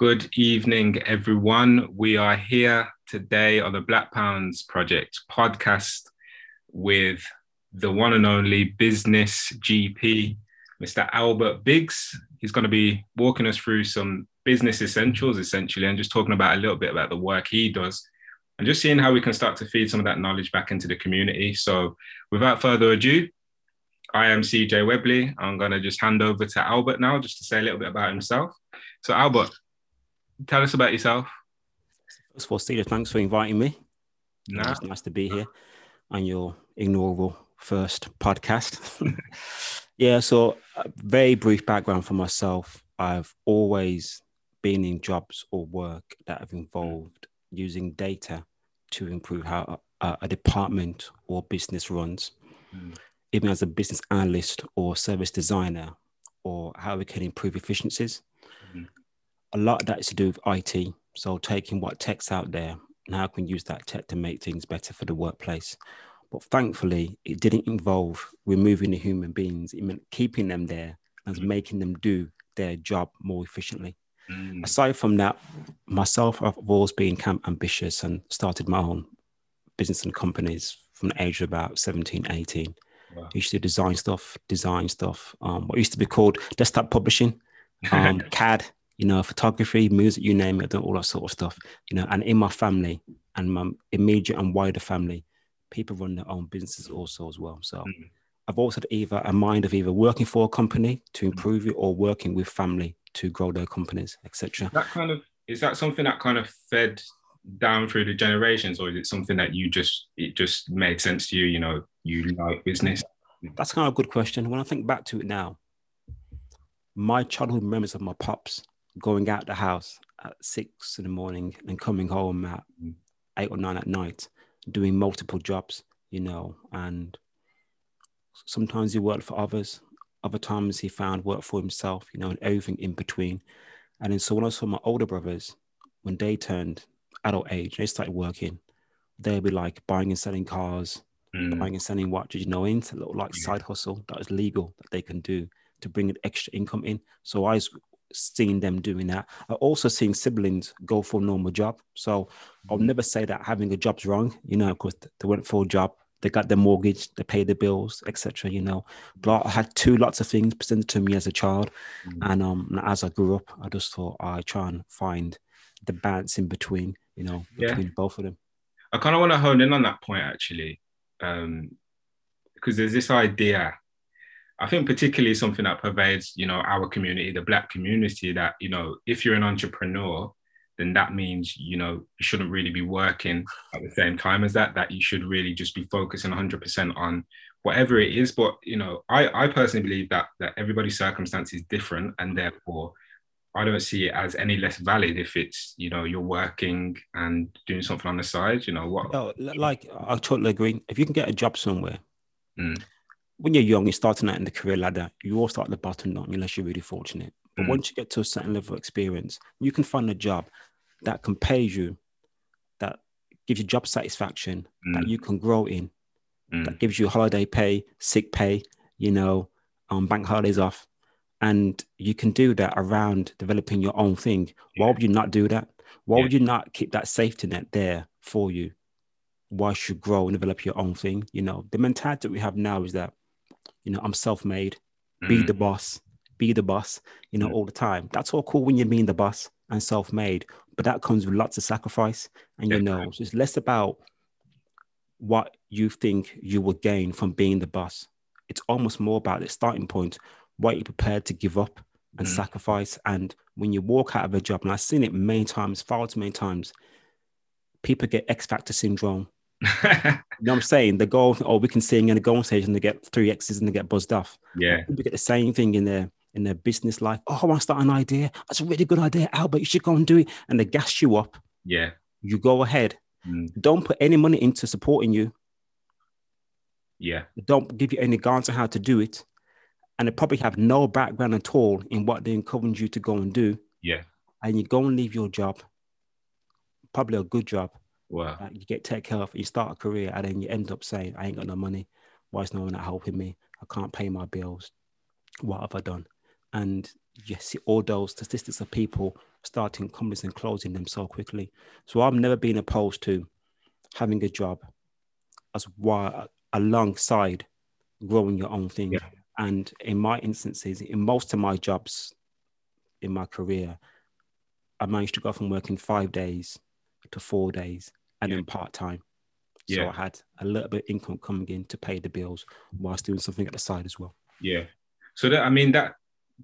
Good evening, everyone. We are here today on the Black Pounds Project podcast with the one and only business GP, Mr. Albert Biggs. He's going to be walking us through some business essentials, essentially, and just talking about a little bit about the work he does and just seeing how we can start to feed some of that knowledge back into the community. So, without further ado, I am CJ Webley. I'm going to just hand over to Albert now just to say a little bit about himself. So, Albert, tell us about yourself. First of all, Steve, thanks for inviting me. Nah. It's nice to be here on your inaugural first podcast. yeah, so very brief background for myself. I've always been in jobs or work that have involved using data to improve how a, a department or business runs. Mm even as a business analyst or service designer, or how we can improve efficiencies. A lot of that is to do with IT. So taking what tech's out there and how can we use that tech to make things better for the workplace. But thankfully, it didn't involve removing the human beings. It meant keeping them there and mm-hmm. making them do their job more efficiently. Mm. Aside from that, myself, I've always been camp ambitious and started my own business and companies from the age of about 17, 18. Wow. I used to design stuff, design stuff. Um, what used to be called desktop publishing, um, CAD, you know, photography, music, you name it, all that sort of stuff. You know, and in my family and my immediate and wider family, people run their own businesses also as well. So mm. I've also had either a mind of either working for a company to mm. improve it or working with family to grow their companies, etc. That kind of is that something that kind of fed down through the generations, or is it something that you just it just made sense to you? You know, you like business? That's kind of a good question. When I think back to it now, my childhood memories of my pops going out the house at six in the morning and coming home at mm. eight or nine at night, doing multiple jobs, you know, and sometimes he worked for others, other times he found work for himself, you know, and everything in between. And then so when I saw my older brothers, when they turned adult age, they started working, they'd be like buying and selling cars, mm. buying and selling watches, you know, into a little like side hustle that is legal that they can do to bring an extra income in. So I was seeing them doing that. I also seeing siblings go for a normal job. So I'll mm. never say that having a job's wrong, you know, because they went for a job, they got their mortgage, they pay the bills, etc. You know, but I had two lots of things presented to me as a child, mm. and um, as I grew up, I just thought I try and find the balance in between, you know, between yeah. both of them. I kind of want to hone in on that point actually, um, because there's this idea. I think particularly something that pervades, you know, our community, the Black community, that you know, if you're an entrepreneur, then that means you know you shouldn't really be working at the same time as that. That you should really just be focusing 100% on whatever it is. But you know, I I personally believe that that everybody's circumstance is different, and therefore I don't see it as any less valid if it's you know you're working and doing something on the side. You know what? No, like I totally agree. If you can get a job somewhere, mm. When you're young, you're starting out in the career ladder. You all start at the bottom, don't unless you're really fortunate. But mm. once you get to a certain level of experience, you can find a job that can pay you, that gives you job satisfaction, mm. that you can grow in, that mm. gives you holiday pay, sick pay, you know, um, bank holidays off and you can do that around developing your own thing. Why would you not do that? Why yeah. would you not keep that safety net there for you? Why should you grow and develop your own thing? You know, the mentality we have now is that, you know, I'm self-made, mm. be the boss, be the boss, you know, mm. all the time. That's all cool when you're being the boss and self-made, but that comes with lots of sacrifice. And yeah. you know, so it's less about what you think you will gain from being the boss. It's almost more about the starting point what you're prepared to give up and mm. sacrifice. And when you walk out of a job, and I've seen it many times, far too many times, people get X Factor syndrome. you know what I'm saying? They go, oh, we can sing and they go on stage and they get three X's and they get buzzed off. Yeah. People get the same thing in their in their business life. Oh, I want to start an idea. That's a really good idea, Albert. You should go and do it. And they gas you up. Yeah. You go ahead. Mm. Don't put any money into supporting you. Yeah. Don't give you any guidance on how to do it and they probably have no background at all in what they encourage you to go and do. Yeah. And you go and leave your job, probably a good job. Wow. Uh, you get tech health, you start a career, and then you end up saying, I ain't got no money. Why is no one helping me? I can't pay my bills. What have I done? And you see all those statistics of people starting companies and closing them so quickly. So I've never been opposed to having a job as well alongside growing your own thing. Yeah. And in my instances, in most of my jobs in my career, I managed to go from working five days to four days and yeah. then part time. So yeah. I had a little bit of income coming in to pay the bills whilst doing something at the side as well. Yeah. So that I mean that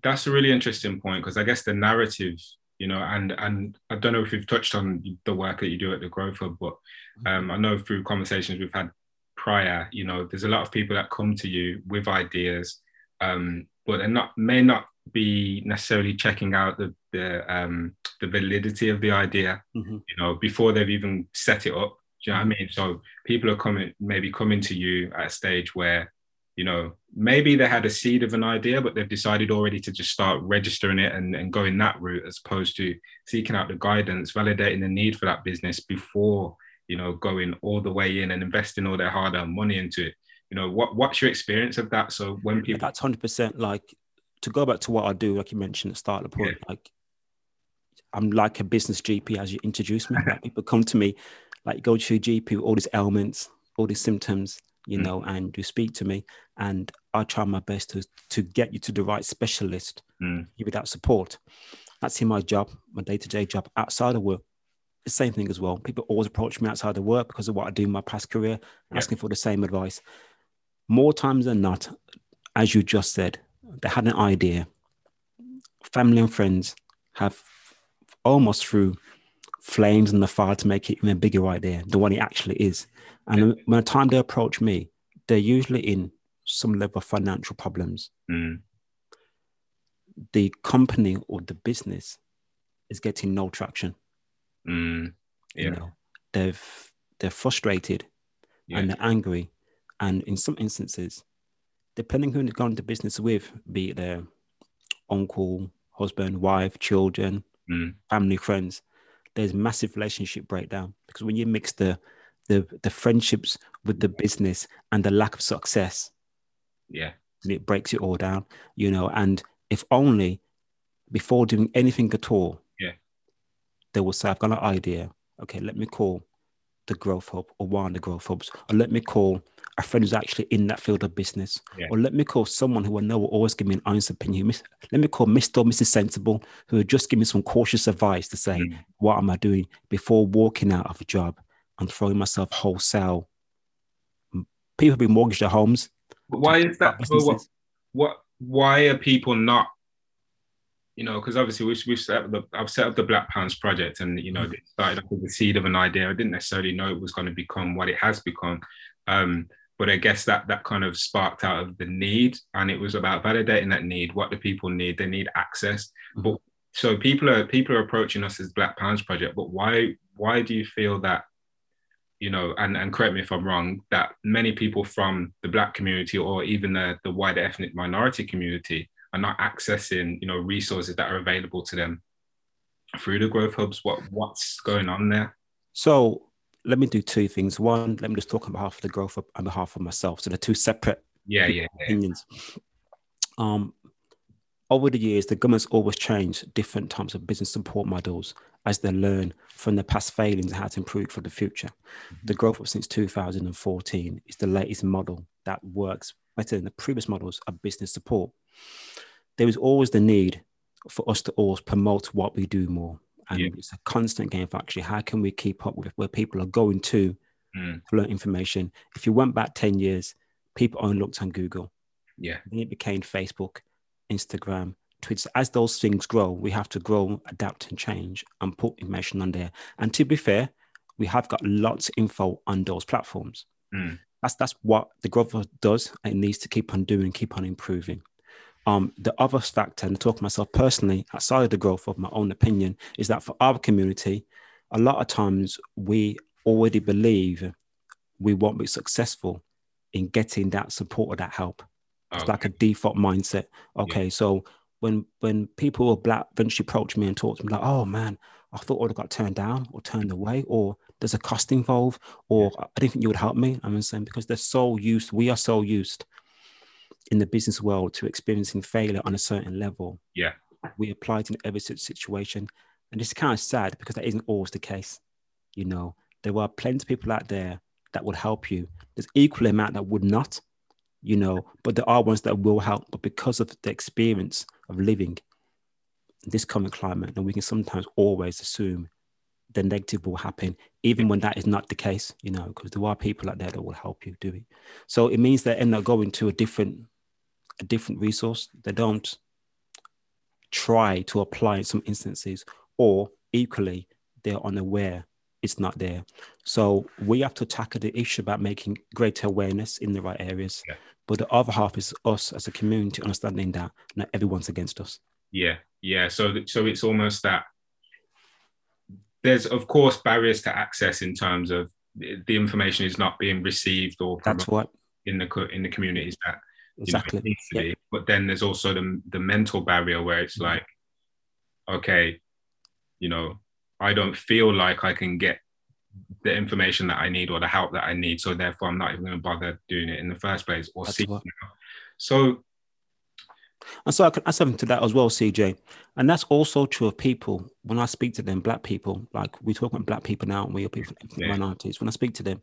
that's a really interesting point because I guess the narrative, you know, and and I don't know if you've touched on the work that you do at the Growth Hub, but mm-hmm. um, I know through conversations we've had prior, you know, there's a lot of people that come to you with ideas, um, but they're not may not be necessarily checking out the the um, the validity of the idea, mm-hmm. you know, before they've even set it up. Do you know what I mm-hmm. mean? So people are coming, maybe coming to you at a stage where, you know, maybe they had a seed of an idea, but they've decided already to just start registering it and, and going that route as opposed to seeking out the guidance, validating the need for that business before, you know, going all the way in and investing all their hard-earned money into it. You know, what what's your experience of that? So when people that's hundred percent like to go back to what I do, like you mentioned at the start of the point, yeah. like I'm like a business GP as you introduce me. Like people come to me, like go to GP with all these ailments, all these symptoms, you mm. know, and you speak to me, and I try my best to to get you to the right specialist, mm. give you that support. That's in my job, my day to day job outside of work. The same thing as well. People always approach me outside of work because of what I do in my past career, yeah. asking for the same advice. More times than not, as you just said, they had an idea. Family and friends have almost through flames in the fire to make it even a bigger idea than what it actually is. And by the time they approach me, they're usually in some level of financial problems. Mm. The company or the business is getting no traction. Mm. Yeah. You know, they've they're frustrated yeah. and they're angry. And in some instances, depending who they've gone into business with, be it their uncle, husband, wife, children, mm. family, friends, there's massive relationship breakdown because when you mix the the the friendships with the business and the lack of success, yeah, it breaks it all down, you know. And if only before doing anything at all, yeah, they will say, "I've got an idea. Okay, let me call the growth hub or one of the growth hubs, or let me call a friend who's actually in that field of business. Yeah. Or let me call someone who I know will always give me an honest opinion. Let me call Mr. or Mrs. Sensible, who will just give me some cautious advice to say, mm. what am I doing before walking out of a job and throwing myself wholesale. People have been mortgaged their homes. But why is that? What, what, why are people not you know, because obviously we've, we've set up the I've set up the Black Pounds project, and you know, mm. it started off with the seed of an idea. I didn't necessarily know it was going to become what it has become, um, but I guess that that kind of sparked out of the need, and it was about validating that need. What do people need? They need access. Mm-hmm. But so people are people are approaching us as Black Pounds Project. But why why do you feel that? You know, and, and correct me if I'm wrong, that many people from the black community or even the, the wider ethnic minority community are not accessing, you know, resources that are available to them through the growth hubs. What what's going on there? So let me do two things. One, let me just talk on behalf of the growth on behalf of myself. So they're two separate yeah, yeah, yeah. opinions. Um, over the years, the government's always changed different types of business support models as they learn from the past failings and how to improve for the future. Mm-hmm. The Growth Hub since 2014 is the latest model that works better than the previous models of business support. There is always the need for us to always promote what we do more and yeah. it's a constant game for actually how can we keep up with where people are going to mm. learn information. If you went back 10 years, people only looked on Google. Yeah. Then it became Facebook, Instagram, Twitter. As those things grow, we have to grow, adapt, and change and put information on there. And to be fair, we have got lots of info on those platforms. Mm. That's that's what the growth does. It needs to keep on doing, keep on improving. Um, the other factor, and talk myself personally, outside of the Growth Hub my own opinion, is that for our community, a lot of times we already believe we won't be successful in getting that support or that help. It's okay. like a default mindset. Okay, yeah. so when when people are black eventually approach me and talk to me like, oh man, I thought I would have got turned down or turned away, or there's a cost involved, or. I didn't think you would help me. I'm saying because they're so used, we are so used in the business world to experiencing failure on a certain level. Yeah. we apply it in every situation. And it's kind of sad because that isn't always the case. You know, there are plenty of people out there that would help you. There's equal amount that would not, you know, but there are ones that will help. But because of the experience of living in this current climate, and we can sometimes always assume the negative will happen, even when that is not the case, you know, because there are people out there that will help you do it. So it means they end up going to a different, a different resource. They don't try to apply in some instances, or equally, they're unaware it's not there. So we have to tackle the issue about making greater awareness in the right areas. Yeah. But the other half is us as a community understanding that not everyone's against us. Yeah, yeah. So so it's almost that there's of course barriers to access in terms of the information is not being received or that's what in the in the communities that exactly know, be. But then there's also the the mental barrier where it's mm-hmm. like, okay, you know, I don't feel like I can get the information that I need or the help that I need. So therefore, I'm not even going to bother doing it in the first place or see. So, and so I can add something to that as well, CJ. And that's also true of people. When I speak to them, black people, like we talk about black people now, and we are people yeah. minorities. When I speak to them,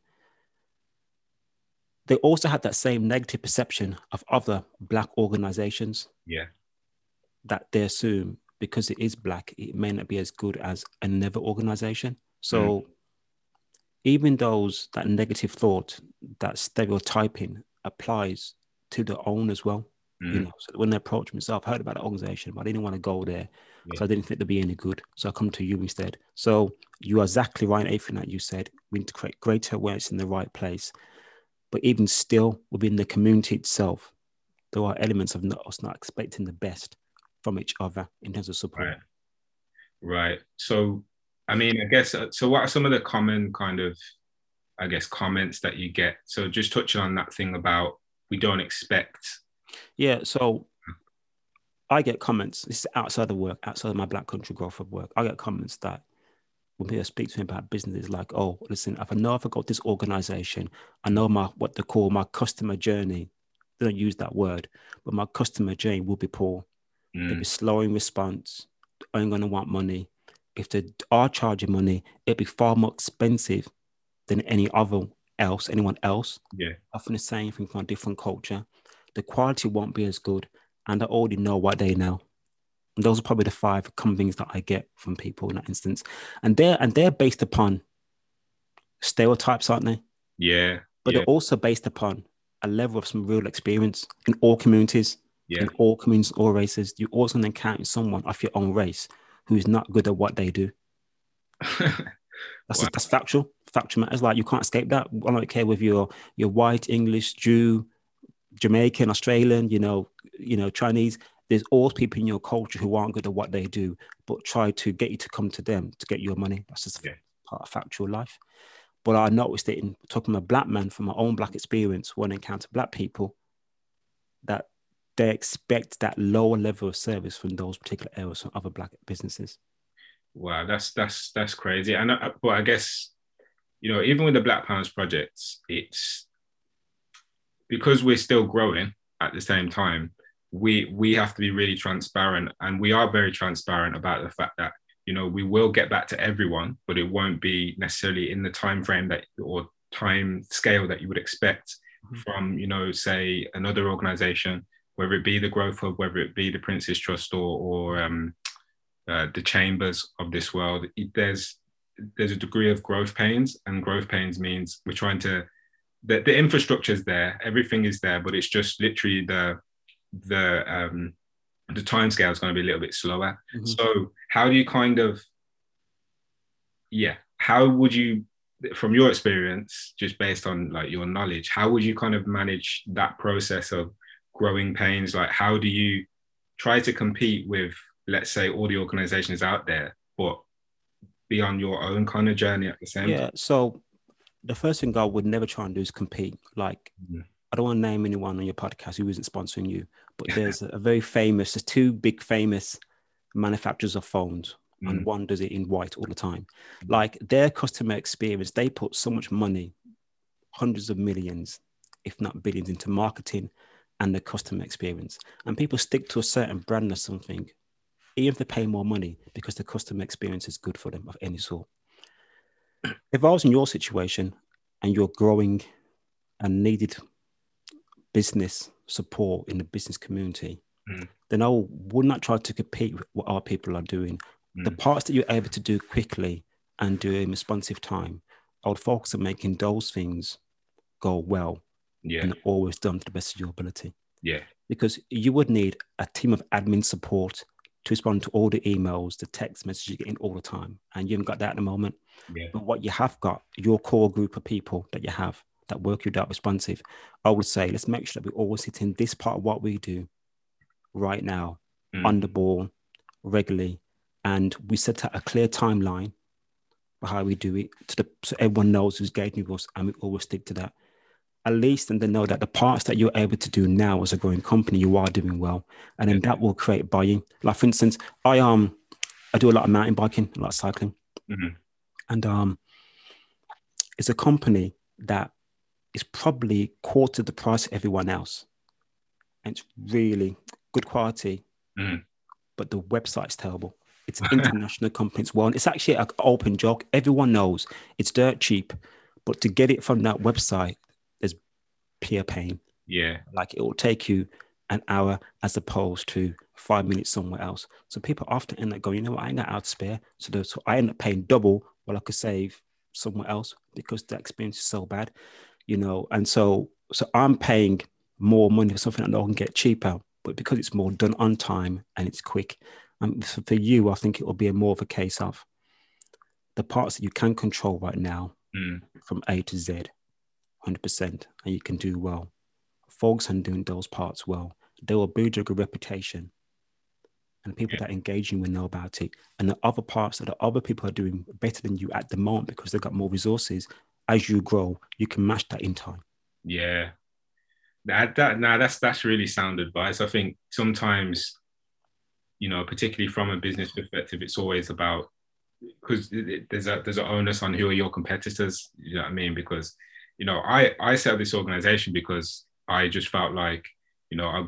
they also have that same negative perception of other black organizations. Yeah. That they assume because it is black, it may not be as good as another organization. So mm. even those that negative thought, that stereotyping applies to the own as well. Mm. You know, so when they approach myself, I heard about the organization, but I didn't want to go there because yeah. I didn't think they'd be any good. So I come to you instead. So you are exactly right, everything that you said. We need to create greater awareness in the right place. But even still, within the community itself, there are elements of not, us not expecting the best from each other in terms of support. Right. Right. So, I mean, I guess, uh, so what are some of the common kind of, I guess, comments that you get? So, just touching on that thing about we don't expect. Yeah. So, I get comments. This is outside of work, outside of my Black Country Growth Hub work. I get comments that when people speak to me about business, it's like, oh, listen, if I know if I got this organization, I know my what they call my customer journey. They don't use that word, but my customer journey will be poor. Mm. They'll be slow in response, only going to want money. If they are charging money, it'll be far more expensive than any other else, anyone else. Yeah. Often the same thing from a different culture. The quality won't be as good. And I already know what they know. Those are probably the five common things that I get from people in that instance. And they're and they're based upon stereotypes, aren't they? Yeah. But yeah. they're also based upon a level of some real experience in all communities yeah. in all communities, all races, you also encounter someone of your own race who is not good at what they do. that's wow. that's factual. Factual matters. Like you can't escape that. I don't care whether you're you're white, English, Jew, Jamaican, Australian, you know, you know, Chinese. There's always people in your culture who aren't good at what they do, but try to get you to come to them to get your money. That's just yeah. part of factual life. But I noticed it in talking to a black man from my own black experience when I encounter black people, that they expect that lower level of service from those particular areas from other black businesses. Wow, that's that's that's crazy. And I, but I guess you know, even with the Black Pounds projects, it's because we're still growing at the same time. We we have to be really transparent, and we are very transparent about the fact that you know we will get back to everyone, but it won't be necessarily in the time frame that or time scale that you would expect mm-hmm. from you know say another organization whether it be the Growth Hub, whether it be the Prince's Trust or, or um, uh, the chambers of this world, there's there's a degree of growth pains, and growth pains means we're trying to the, the infrastructure is there, everything is there, but it's just literally the the um, the time scale is going to be a little bit slower. Mm-hmm. So how do you kind of yeah, how would you from your experience, just based on like your knowledge, how would you kind of manage that process of growing pains? Like, how do you try to compete with, let's say, all the organizations out there, but be on your own kind of journey at the same yeah, time? So, the first thing I would never try and do is compete. Like, mm-hmm. I don't want to name anyone on your podcast who isn't sponsoring you, but there's a very famous, there's two big famous manufacturers of phones, mm. and one does it in white all the time. Mm. Like their customer experience, they put so much money, hundreds of millions, if not billions, into marketing and the customer experience. And people stick to a certain brand or something even if they pay more money because the customer experience is good for them of any sort. If I was in your situation and you're growing and needed business support in the business community, mm. then I would not try to compete with what our people are doing. Mm. The parts that you're able to do quickly and do in responsive time, I would focus on making those things go well yeah. and always done to the best of your ability. Yeah. Because you would need a team of admin support to respond to all the emails, the text messages you're getting all the time. And you haven't got that at the moment. Yeah. But what you have got, your core group of people that you have that work you that responsive, I would say let's make sure that we always hit in this part of what we do right now, mm. on the ball, regularly. And we set out a clear timeline for how we do it to the, so everyone knows who's gauging us and we always stick to that at least and then know that the parts that you're able to do now as a growing company, you are doing well. And then that will create buying. Like for instance, I um I do a lot of mountain biking, a lot of cycling. Mm-hmm. And um it's a company that is probably quarter the price of everyone else. And it's really good quality, mm-hmm. but the website's terrible. It's an international company. It's one. It's actually an open joke. Everyone knows it's dirt cheap, but to get it from that website, peer pain. Yeah. Like it will take you an hour as opposed to five minutes somewhere else. So people often end up going, you know what, I ain't got out to spare. So, the, so I end up paying double what I could save somewhere else because the experience is so bad, you know. And so so I'm paying more money for something that I can get cheaper, but because it's more done on time and it's quick. And for you, I think it will be a more of a case of the parts that you can control right now mm. from A to Z 100%, and you can do well. Focus on doing those parts well. They will build your good reputation. And people yeah. that engage you will know about it. And the other parts that the other people are doing better than you at the moment because they've got more resources, as you grow, you can match that in time. Yeah. That, that now that's that's really sound advice. I think sometimes, you know, particularly from a business perspective, it's always about because there's a there's an onus on who are your competitors. You know what I mean? Because you know, I I set up this organization because I just felt like, you know, I,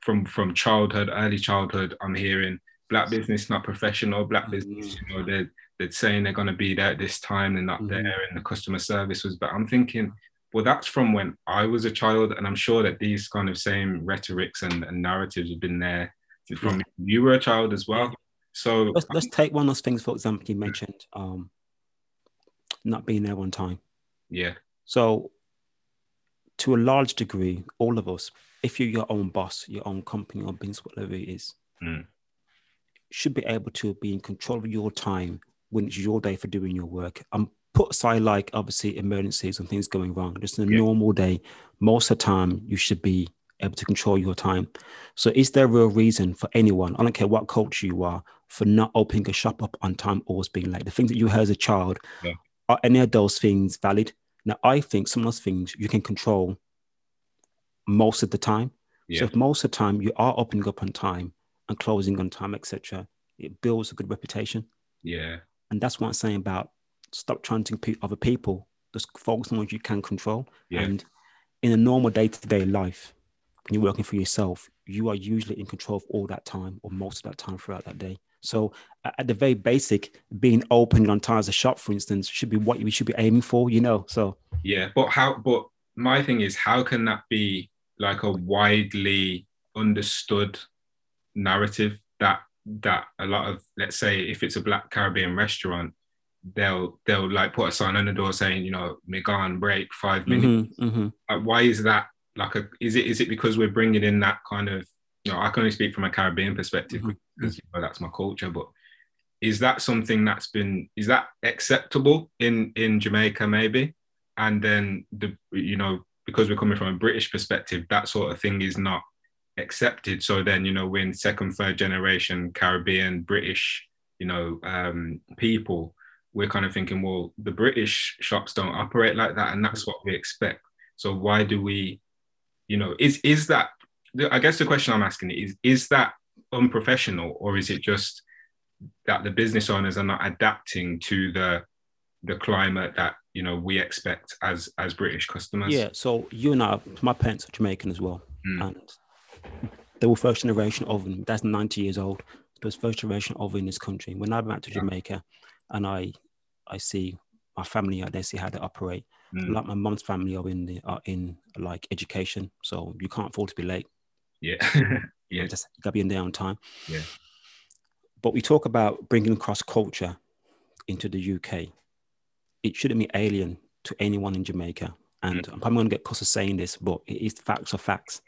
from from childhood, early childhood, I'm hearing black business not professional, black business, mm. you know, they're they're saying they're going to be there at this time, they're not mm-hmm. there, and the customer service was. But I'm thinking, well, that's from when I was a child, and I'm sure that these kind of same rhetorics and, and narratives have been there from yeah. you were a child as well. So let's, let's take one of those things, for example, you mentioned um, not being there on time. Yeah. So, to a large degree, all of us, if you're your own boss, your own company or business, whatever it is, mm. should be able to be in control of your time when it's your day for doing your work. And put aside, like obviously, emergencies and things going wrong. Just a yeah. normal day, most of the time, you should be able to control your time. So, is there a real reason for anyone, I don't care what culture you are, for not opening a shop up on time, always being late? The things that you heard as a child, yeah. are any of those things valid? Now, I think some of those things you can control most of the time. Yeah. So if most of the time you are opening up on time and closing on time, etc., it builds a good reputation. Yeah. And that's what I'm saying about stop trying to compete other people. Just focus on what you can control. Yeah. And in a normal day-to-day life, when you're working for yourself, you are usually in control of all that time or most of that time throughout that day. So at the very basic, being open on time as a shop, for instance, should be what we should be aiming for, you know. So yeah, but how? But my thing is, how can that be like a widely understood narrative that that a lot of let's say if it's a black Caribbean restaurant, they'll they'll like put a sign on the door saying, you know, Megan break five minutes. Mm-hmm, mm-hmm. Like, why is that like a? Is it is it because we're bringing in that kind of you know, I can only speak from a Caribbean perspective mm-hmm. because you know, that's my culture. But is that something that's been is that acceptable in in Jamaica maybe? And then the you know because we're coming from a British perspective, that sort of thing is not accepted. So then you know we're in second, third generation Caribbean British you know um, people. We're kind of thinking, well, the British shops don't operate like that, and that's what we expect. So why do we, you know, is is that I guess the question I'm asking is: Is that unprofessional, or is it just that the business owners are not adapting to the the climate that you know we expect as as British customers? Yeah. So you and I, my parents are Jamaican as well, mm. and they were first generation oven. That's 90 years old. there's first generation over in this country. When I went to. Jamaica, and I I see my family, out there, see how they operate. Mm. Like my mom's family are in the are in like education, so you can't afford to be late. Yeah. You yeah. just you gotta be in there on time. Yeah. But we talk about bringing cross culture into the UK. It shouldn't be alien to anyone in Jamaica. And I'm probably going to get cussed saying this, but it is facts are facts.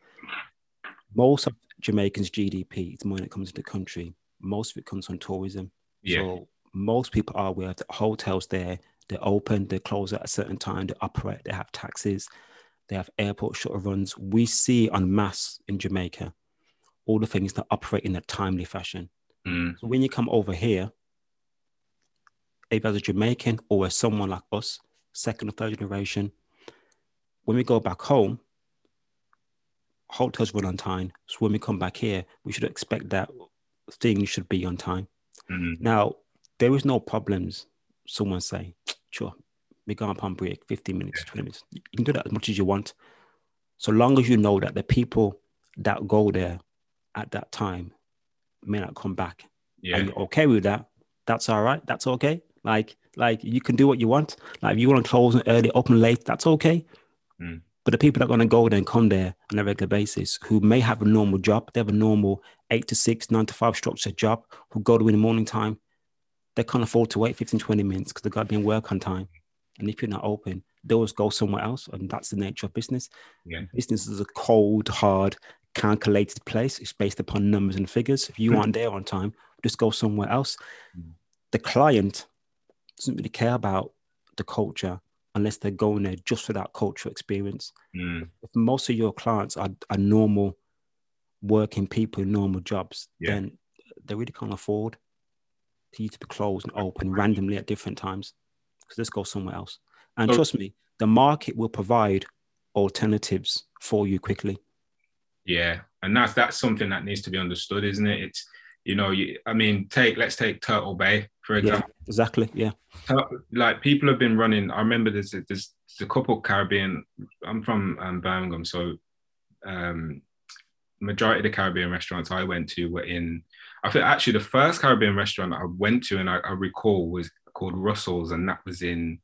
Most of Jamaicans' GDP is money that comes into the country. Most of it comes from tourism. Yeah. So most people are aware that hotels there, they're open, they close at a certain time, they operate, they have taxes, they have airport shuttle runs. We see en masse in Jamaica all the things that operate in a timely fashion. Mm. So when you come over here, either as a Jamaican or as someone like us, second or third generation, when we go back home, hotels run on time. So when we come back here, we should expect that things should be on time. Mm. Now, there is no problems. Someone say, sure, we go up on break, 15 minutes, 20 minutes. You can do that as much as you want. So long as you know that the people that go there at that time may not come back Yeah. and you're okay with that, that's all right. That's okay. Like, like you can do what you want. Like if you want to close early, open late, that's okay. Mm. But the people that are going to go there and come there on a regular basis, who may have a normal job, they have a normal eight to six, nine to five structured job, who go to in the morning time, they can't afford to wait 15, 20 minutes because they've got to be in work on time. And if you're not open, just go somewhere else. And that's the nature of business. Yeah. Business is a cold, hard, calculated place. It's based upon numbers and figures. If you aren't there on time, just go somewhere else. Mm. The client doesn't really care about the culture unless they're going there just for that cultural experience. Mm. If most of your clients are, are normal working people in normal jobs, Yeah. then they really can't afford to you to be closed and open randomly at different times. Because let's go somewhere else. And So- trust me, the market will provide alternatives for you quickly. Yeah, and that's that's something that needs to be understood, isn't it? It's you know, you, I mean, take let's take Turtle Bay for Yeah, example. exactly. Yeah. Like people have been running. I remember there's a, there's, there's a couple Caribbean. I'm from um, Birmingham, so um, majority of the Caribbean restaurants I went to were in. I think actually the first Caribbean restaurant I went to and I, I recall was called Russell's, and that was in,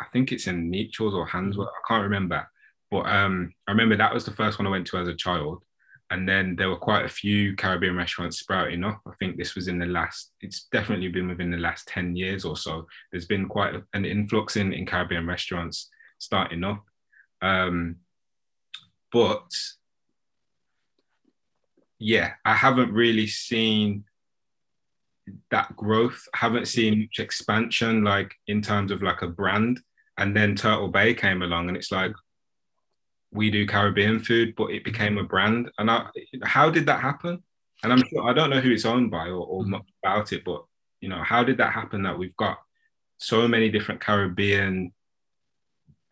I think it's in Nechells or Handsworth. I can't remember, but um, I remember that was the first one I went to as a child. And then there were quite a few Caribbean restaurants sprouting up. I think this was in the last, it's definitely been within the last 10 years or so. There's been quite an influx in, in Caribbean restaurants starting up. Um, but yeah, I haven't really seen that growth. I haven't seen much expansion, like in terms of like a brand. And then Turtle Bay came along, and it's like we do Caribbean food, but it became a brand. And I, how did that happen? And I'm sure I don't know who it's owned by or, or much about it, but you know, how did that happen that we've got so many different Caribbean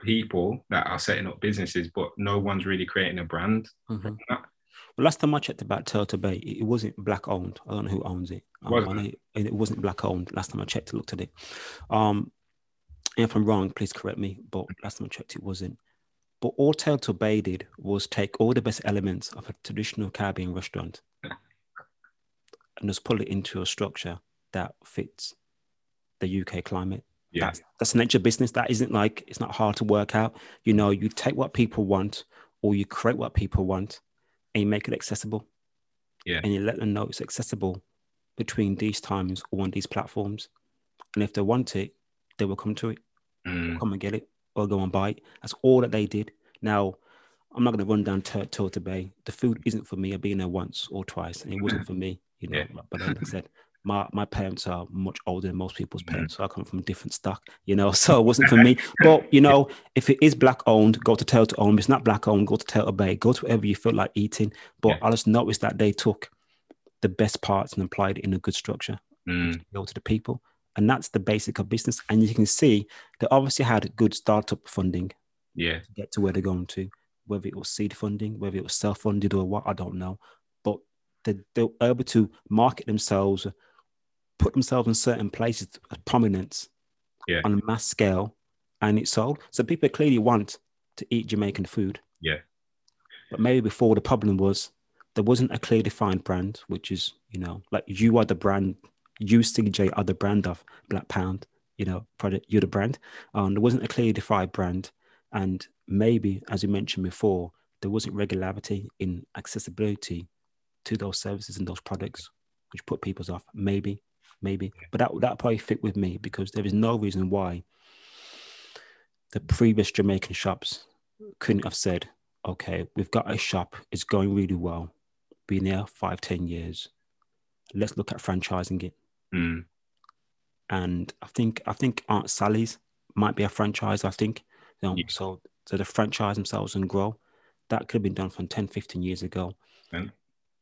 people that are setting up businesses, but no one's really creating a brand? Mhm. Well, last time I checked about Turtle Bay, it wasn't black owned. I don't know who owns it. Um, Wasn't it, it wasn't black owned. Last time I checked, looked at it. Um, if I'm wrong, please correct me. But last time I checked, it wasn't. But all Bay did was take all the best elements of a traditional Caribbean restaurant and just pull it into a structure that fits the UK climate. Yeah. That's that's the nature of business. That isn't like it's not hard to work out. You know, you take what people want, or you create what people want, and you make it accessible. Yeah. And you let them know it's accessible between these times or on these platforms. And if they want it, they will come to it, Mm, come and get it, or go and buy it. That's all that they did. Now, I'm not going to run down Tur- Turtle Bay. The food isn't for me. I've been there once or twice, and it wasn't for me. You know, Yeah. but like I said, my my parents are much older than most people's Mhm. parents, so I come from a different stock. You know, so it wasn't for me. But you know, if it is black owned, go to Turtle owned. If it's not black owned, go to Turtle Bay. Go to wherever you feel like eating. But Yeah. I just noticed that they took the best parts and applied it in a good structure mm, go to the people. And that's the basic of business. And you can see they obviously had good startup funding yeah. to get to where they're going to, whether it was seed funding, whether it was self funded or what, I don't know. But they, they're able to market themselves, put themselves in certain places of prominence Yeah. on a mass scale, and it's sold. So people clearly want to eat Jamaican food. Yeah. But maybe before the problem was there wasn't a clear defined brand, which is, you know, like you are the brand, you CJ are the brand of Black Pound, you know, product, you're the brand. Um, there wasn't a clearly defined brand. And maybe, as you mentioned before, there wasn't regularity in accessibility to those services and those products, which put people's off. Maybe, maybe, but that that probably fit with me because there is no reason why the previous Jamaican shops couldn't have said, "Okay, we've got a shop; it's going really well been there five, ten years. Let's look at franchising it. Mm. And I think I think Aunt Sally's might be a franchise. I think you know, yeah. so. So the franchise themselves and grow. That could have been done from 10, 15 years ago. Yeah.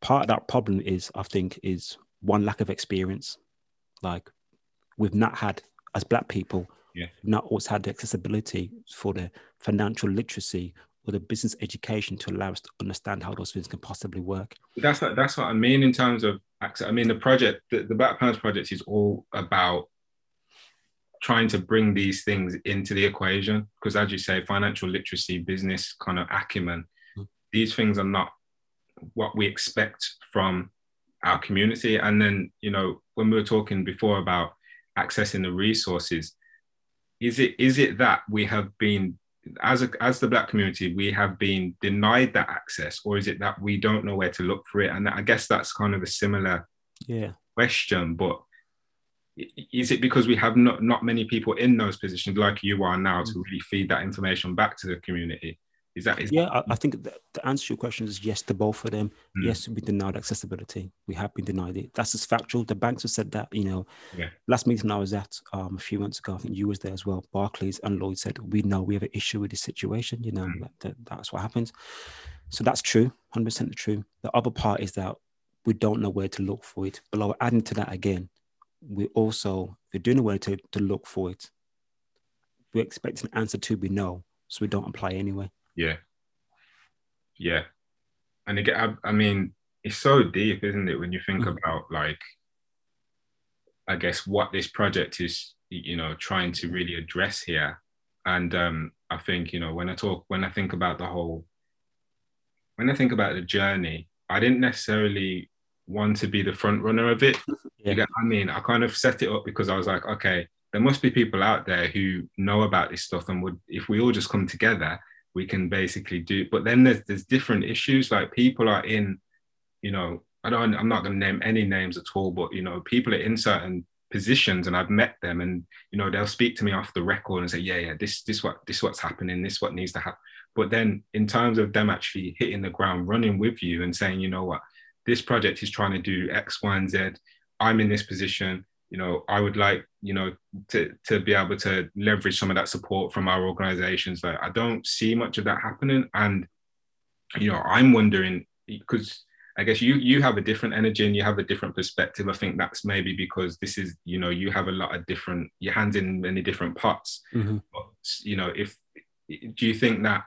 Part of that problem is, I think, is one lack of experience. Like we've not had as black people, yeah. not always had the accessibility for the financial literacy or the business education to allow us to understand how those things can possibly work. That's what that's what I mean in terms of access. I mean the project, the, the Black Pounds project is all about trying to bring these things into the equation because as you say, financial literacy, business kind of acumen, mm-hmm. these things are not what we expect from our community. And then, you know, when we were talking before about accessing the resources, is it is it that we have been as a, as the black community we have been denied that access or is it that we don't know where to look for it? And i guess that's kind of a similar yeah. question but is it because we have not not many people in those positions like you are now to mm. really feed that information back to the community is that is yeah? I, I think the, answer to your question is yes to both of them. Mm. Yes, we denied accessibility. We have been denied it. That's just factual. The banks have said that. You know, yeah. last meeting I was at um, a few months ago, I think you was there as well. Barclays and Lloyd said we know we have an issue with this situation. You know, mm. that, that, that's what happens. So that's true, hundred percent true. The other part is that we don't know where to look for it. But adding to that again, we also we do know where to, to look for it. We expect an answer to be no, so we don't apply anyway. Yeah. Yeah. And again, I, I mean, it's so deep, isn't it? When you think mm-hmm. about like, I guess what this project is, you know, trying to really address here. And um, I think, you know, when I talk, when I think about the whole, when I think about the journey, I didn't necessarily want to be the front runner of it. Yeah. Get, I mean, I kind of set it up because I was like, okay, there must be people out there who know about this stuff and would, if we all just come together, we can basically do. But then there's there's different issues. Like people are in, you know, I don't. I'm not going to name any names at all, but you know, people are in certain positions, and I've met them, and you know, they'll speak to me off the record and say, yeah, yeah, this this what this what's happening, this what needs to happen. But then in terms of them actually hitting the ground running with you and saying, you know what, this project is trying to do X, Y, and Z. I'm in this position you know, I would like, you know, to to be able to leverage some of that support from our organizations. Like I don't see much of that happening. And, you know, I'm wondering because I guess you you have a different energy and you have a different perspective. I think that's maybe because this is, you know, you have a lot of different your hands in many different pots. Mm-hmm. But, you know, if do you think that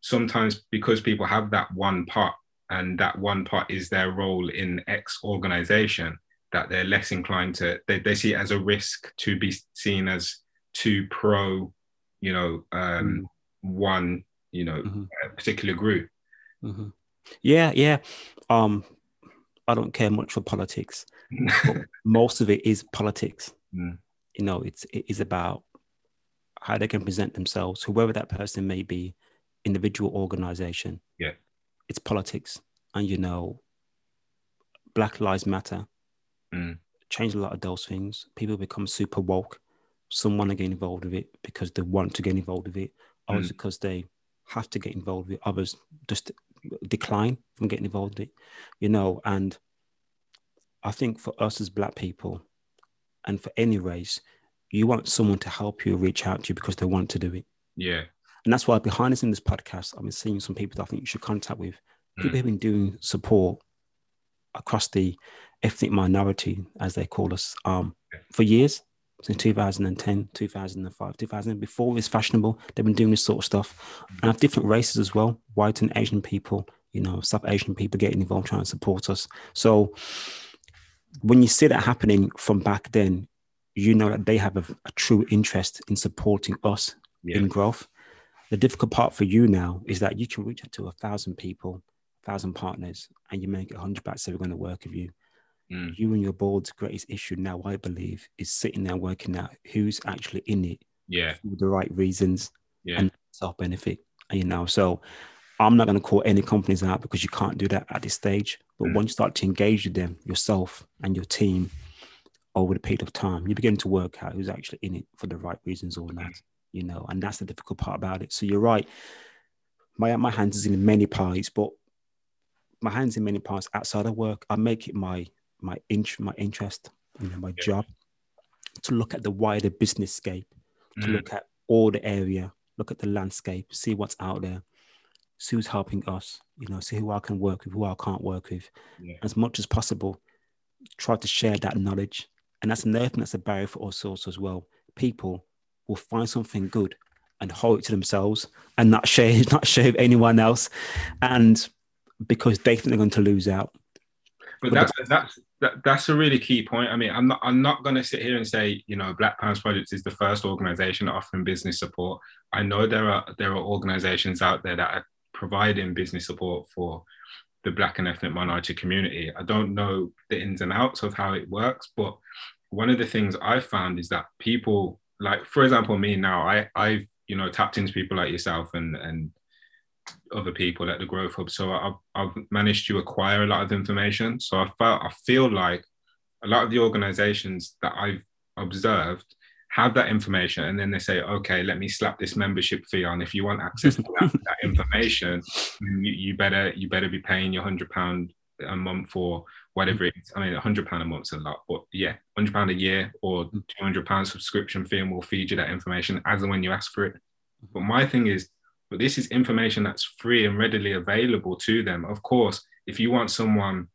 sometimes because people have that one part and that one part is their role in X organization, that they're less inclined to they, they see it as a risk to be seen as too pro you know um, mm. one you know mm-hmm. particular group mm-hmm. yeah yeah um i don't care much for politics most of it is politics mm. you know it's it is about how they can present themselves whoever that person may be individual organization yeah it's politics and you know black lives matter mm. change a lot of those things. People become super woke. Some want to get involved with it because they want to get involved with it, others mm. because they have to get involved with it. Others just decline from getting involved with it, you know. And I think for us as Black people, and for any race, you want someone to help you reach out to you because they want to do it. Yeah. And that's why behind us in this podcast, I've been seeing some people that I think you should contact with. People mm. have been doing support across the ethnic minority, as they call us, um, for years since 2010, 2005, 2000. Before it's fashionable, they've been doing this sort of stuff. And have different races as well, white and Asian people, you know, South Asian people getting involved, trying to support us. So when you see that happening from back then, you know that they have a, a true interest in supporting us yeah. in growth. The difficult part for you now is that you can reach out to a thousand people, thousand partners and you make a hundred backs that are going to work with you. Mm. You and your board's greatest issue now, I believe, is sitting there working out who's actually in it Yeah. for the right reasons Yeah. and self benefit. You know, so I'm not going to call any companies out because you can't do that at this stage. But Mm. once you start to engage with them, yourself and your team, over the period of time, you begin to work out who's actually in it for the right reasons or not. You know, and that's the difficult part about it. So you're right. My my hands is in many pies, but my hands in many pies outside of work. I make it my my int- my interest, you know, my job to look at the wider business scape to Mm. look at all the area, look at the landscape, see what's out there, see who's helping us, you know, see who I can work with, who I can't work with. Yeah. As much as possible, try to share that knowledge. And that's another thing that's a barrier for us also as well. People will find something good and hold it to themselves and not share, not share with anyone else. And because they think they're going to lose out. But that's that's that, that's a really key point. I mean, I'm not I'm not going to sit here and say you know Black Pounds Project is the first organisation offering business support. I know there are there are organisations out there that are providing business support for the Black and ethnic minority community. I don't know the ins and outs of how it works, but one of the things I've found is that people like, for example, me now, I I've you know tapped into people like yourself and and other people at the Growth Hub. So I've, I've managed to acquire a lot of information. So I felt I feel like a lot of the organizations that I've observed have that information and then they say, okay, let me slap this membership fee on. If you want access to that, that information, you, you better you better be paying your hundred pound a month or whatever it is. I mean, a hundred pound a month's a lot, but yeah, hundred pound a year or two hundred pound subscription fee, and we'll feed you that information as and when you ask for it. But my thing is, but this is information that's free and readily available to them. Of course, if you want someone,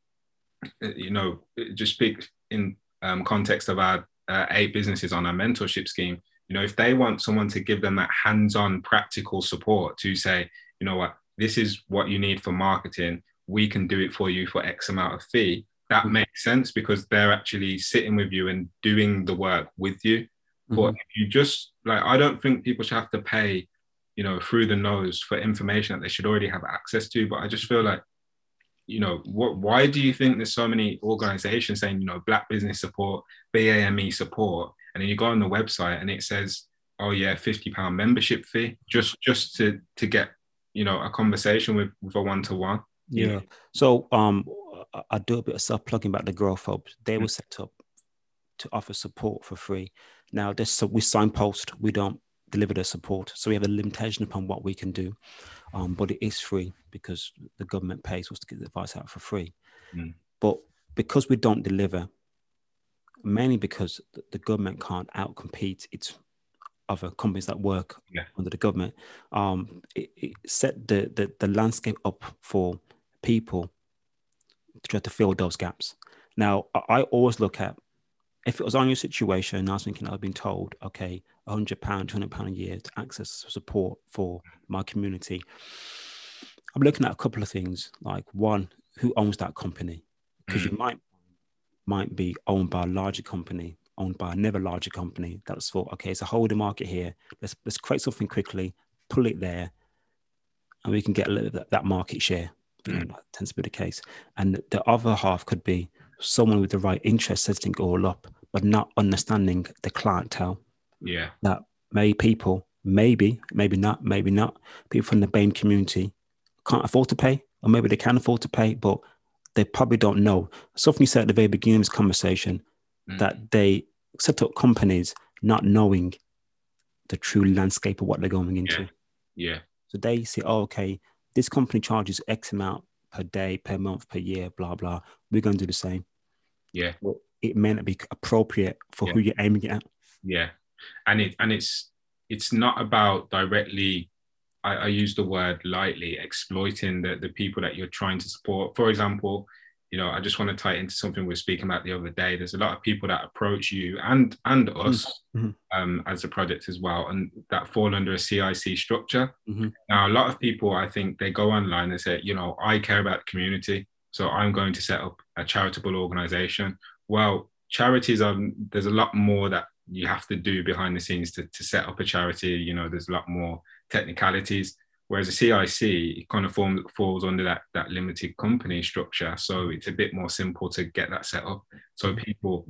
uh, you know, just speak in um, context of our uh, eight businesses on our mentorship scheme. You know, if they want someone to give them that hands-on, practical support to say, you know what, this is what you need for marketing. We can do it for you for X amount of fee. That makes sense because they're actually sitting with you and doing the work with you. But if you just like, I don't think people should have to pay you know, through the nose for information that they should already have access to. But I just feel like, you know, what why do you think there's so many organizations saying, you know, black business support, BAME support, and then you go on the website and it says, oh yeah, 50 pound membership fee just just to to get, you know, a conversation with, with a one-to-one. Yeah. So um I- do a bit of self-plugging about the Growth Hubs. They were set up to offer support for free. Now this so we signpost, we don't deliver the support. So we have a limitation upon what we can do. Um, but it is free because the government pays us to get the advice out for free. Mm. But because we don't deliver, mainly because the- government can't outcompete its other companies that work Yeah. under the government, um, it, it set the, the, the landscape up for people to try to fill those gaps. Now, I always look at if it was on your situation, I was thinking I've been told, okay, hundred pound, two hundred pound a year to access support for my community. I'm looking at a couple of things. Like one, who owns that company? Because you mm. might might be owned by a larger company, owned by another larger company. That's for okay, it's a holding market here. Let's let's create something quickly, pull it there, and we can get a little of that, that market share. You know, mm. that tends to be the case. And the other half could be someone with the right interest setting it all up, but not understanding the clientele Yeah. that may people, maybe, maybe not, maybe not, people from the BAME community can't afford to pay, or maybe they can afford to pay, but they probably don't know. Something you said at the very beginning of this conversation Mm. that they set up companies not knowing the true landscape of what they're going into. Yeah. So they say, oh, okay, this company charges X amount per day, per month, per year, blah, blah. We're going to do the same. Yeah. Well, it may not be appropriate for Yeah. who you're aiming at. Yeah, and it and it's it's not about directly. I, I use the word lightly, exploiting the the people that you're trying to support. For example, you know, I just want to tie into something we were speaking about the other day. There's a lot of people that approach you and and us Mhm. um, as a project as well, and that fall under a CIC structure. Mhm. Now, a lot of people, I think, they go online and say, you know, I care about the community, so I'm going to set up a charitable organization. Well, charities are there's a lot more that you have to do behind the scenes to, to set up a charity. You know, there's a lot more technicalities. Whereas a CIC it kind of form, falls under that that limited company structure, so it's a bit more simple to get that set up. So people,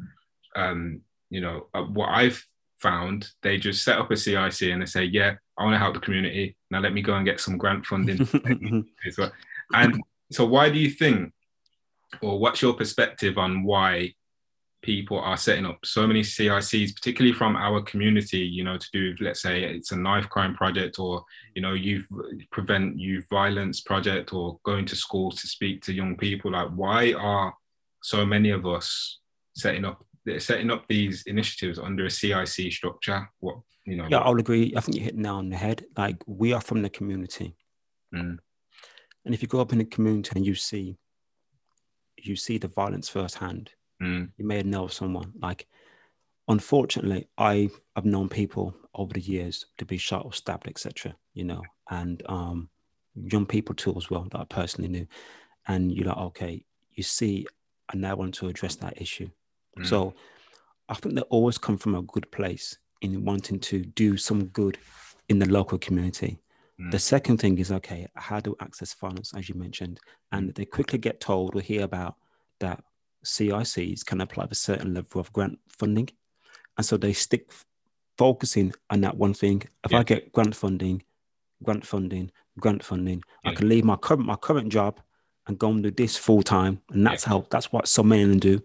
um, you know, uh, what I've found, they just set up a CIC and they say, "Yeah, I want to help the community. Now let me go and get some grant funding." and so, why do you think, or what's your perspective on why people are setting up so many CICs, particularly from our community, you know, to do, let's say it's a knife crime project or, you know, youth prevent youth violence project or going to schools to speak to young people. Like, why are so many of us setting up setting up these initiatives under a CIC structure? What you know? Yeah, I'll agree. I think you hit now on the head. Like we are from the community, mm. and if you grow up in the community and you see you see the violence firsthand, Mm. You may know someone. Like, unfortunately, I have known people over the years to be shot or stabbed, etc. You know, and um, young people too as well that I personally knew. And you're like, okay, you see, I now want to address that issue. Mm. So I think they always come from a good place in wanting to do some good in the local community. Mm. The second thing is okay, how do access funds, as you mentioned, and they quickly get told or hear about that CICs can apply for certain level of grant funding. And so they stick focusing on that one thing. If yeah. I get grant funding, grant funding, grant funding, yeah. I can leave my current my current job and go and do this full time. And that's yeah. how that's what so many of them do.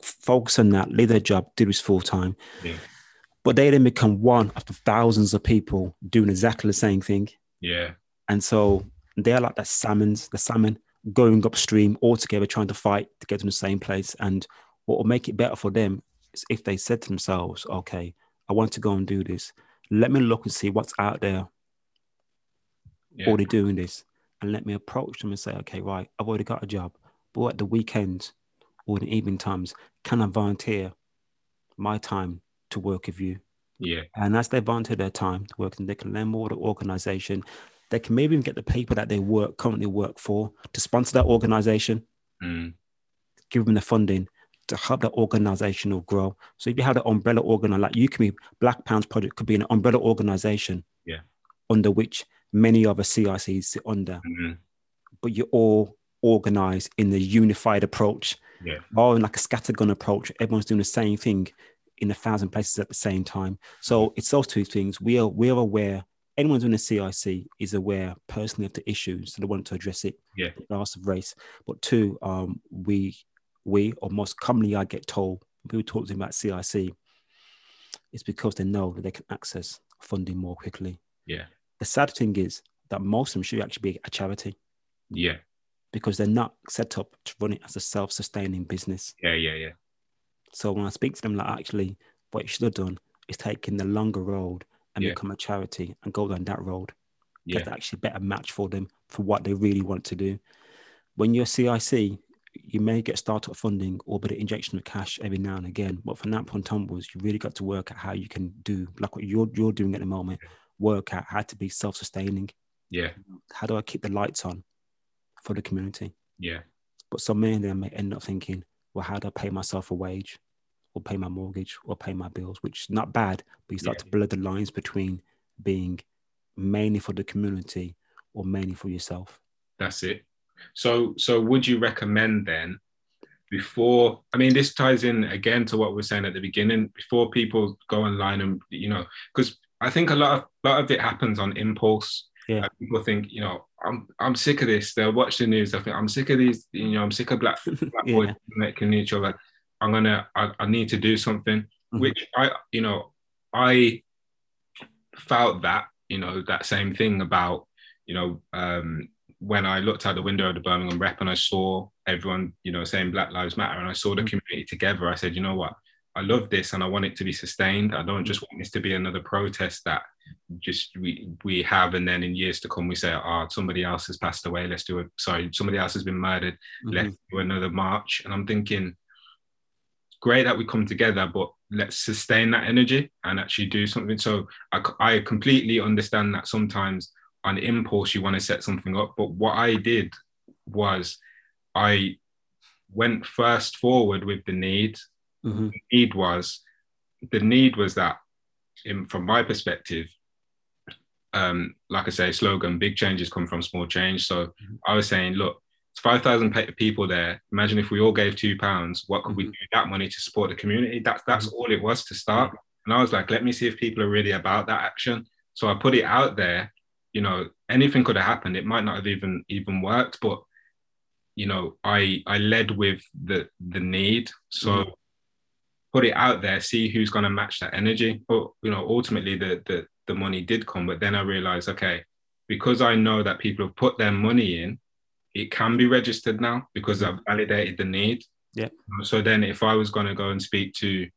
Focus on that, leave their job, do this full time. But they then become one of the thousands of people doing exactly the same thing. Yeah. And so they're like the salmons, the salmon going upstream all together trying to fight to get to the same place. And what will make it better for them is if they said to themselves, okay, I want to go and do this. Let me look and see what's out there yeah. already doing this. And let me approach them and say, okay, right, I've already got a job. But at the weekends or in the evening times, can I volunteer my time to work with you? Yeah. And as they volunteer their time to work, and they can learn more the organization, they can maybe even get the people that they work currently work for to sponsor that organization, mm. give them the funding to help that organization will grow. So if you have an umbrella organization, like you can be Black Pounds Project could be an umbrella organization, yeah, under which many other CICs sit under, mm-hmm. but you're all organized in the unified approach, yeah, or like a scattergun approach. Everyone's doing the same thing in a thousand places at the same time. So it's those two things. We are we are aware anyone doing a CIC is aware personally of the issues, so they want to address it, yeah. regardless of race. But two, um, we we or most commonly I get told people talk to me about CIC, it's because they know that they can access funding more quickly. Yeah. The sad thing is that most of them should actually be a charity. Yeah. Because they're not set up to run it as a self-sustaining business. Yeah, yeah, yeah. So when I speak to them, like actually, what you should have done is taking the longer road and yeah. become a charity and go down that road. Yeah. That's actually better match for them for what they really want to do. When you're CIC, you may get startup funding or bit of injection of cash every now and again. But from that point onwards, you really got to work out how you can do like what you're you're doing at the moment, work out how to be self-sustaining. Yeah. How do I keep the lights on for the community? Yeah. But some many of them may end up thinking, well, how do I pay myself a wage? Or pay my mortgage or pay my bills, which is not bad, but you start yeah. to blur the lines between being mainly for the community or mainly for yourself. That's it. So, so would you recommend then before? I mean, this ties in again to what we were saying at the beginning. Before people go online and you know, because I think a lot of a lot of it happens on impulse. Yeah. people think, you know, I'm I'm sick of this. They'll watch the news. I think I'm sick of these. You know, I'm sick of black black boys yeah. making each other. I'm gonna I, I need to do something, mm-hmm. which I you know I felt that you know that same thing about you know um, when I looked out the window of the Birmingham Rep and I saw everyone you know saying Black Lives Matter and I saw the mm-hmm. community together, I said, you know what, I love this and I want it to be sustained. I don't just want this to be another protest that just we we have and then in years to come we say, oh, somebody else has passed away. Let's do it. Sorry, somebody else has been murdered. Mm-hmm. Let's do another march. And I'm thinking, great that we come together, but let's sustain that energy and actually do something. So I, I completely understand that sometimes on impulse you want to set something up, but what I did was I went first forward with the need. Mm-hmm. The need was the need was that, in, from my perspective, um, like I say, slogan, big changes come from small change. So mm-hmm. I was saying, look, it's 5,000 people there. Imagine if we all gave two pounds, what could mm-hmm. we do that money to support the community? That's, that's mm-hmm. all it was to start. And I was like, let me see if people are really about that action. So I put it out there, you know, anything could have happened. It might not have even, even worked, but you know, I, I led with the, the need. So mm-hmm. put it out there, see who's going to match that energy. But, you know, ultimately the, the, the money did come. But then I realized, okay, because I know that people have put their money in, it can be registered now because I've validated the need. Yeah. So then if I was going to go and speak to,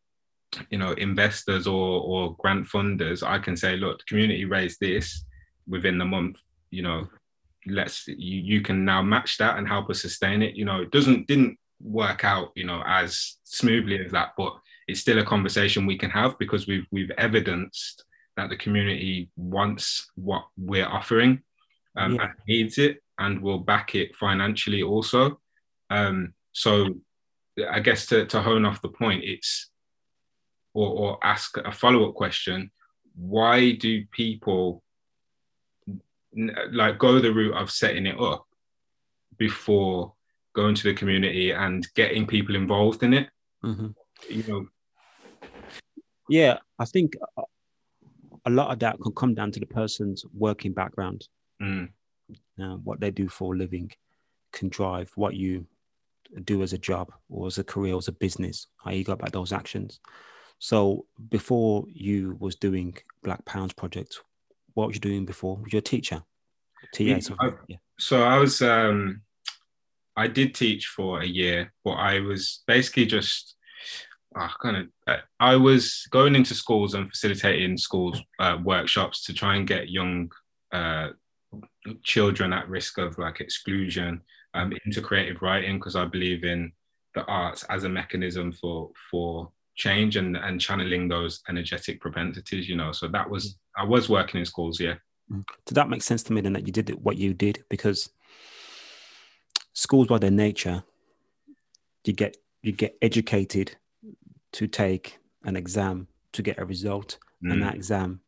you know, investors or or grant funders, I can say, look, the community raised this within the month, you know, let's you, you can now match that and help us sustain it. You know, it doesn't didn't work out, you know, as smoothly as that, but it's still a conversation we can have because we've we've evidenced that the community wants what we're offering um, yeah. and needs it and will back it financially also. Um, so I guess to, to hone off the point, it's or, or ask a follow-up question, why do people like go the route of setting it up before going to the community and getting people involved in it? Mm-hmm. You know. Yeah, I think a lot of that can come down to the person's working background. Mm. Uh, what they do for a living can drive what you do as a job or as a career or as a business, how you go about those actions. So before you was doing Black Pounds project, what was you doing before? Was you a teacher? TA, yeah, I, yeah. So I was um I did teach for a year, but I was basically just uh, kind of uh, I was going into schools and facilitating schools uh, workshops to try and get young uh, children at risk of like exclusion um, into creative writing because I believe in the arts as a mechanism for for change and and channeling those energetic propensities. You know, so that was I was working in schools. Yeah. Mm. So that makes sense to me then that you did what you did because schools by their nature, you get you get educated to take an exam to get a result, mm. and that exam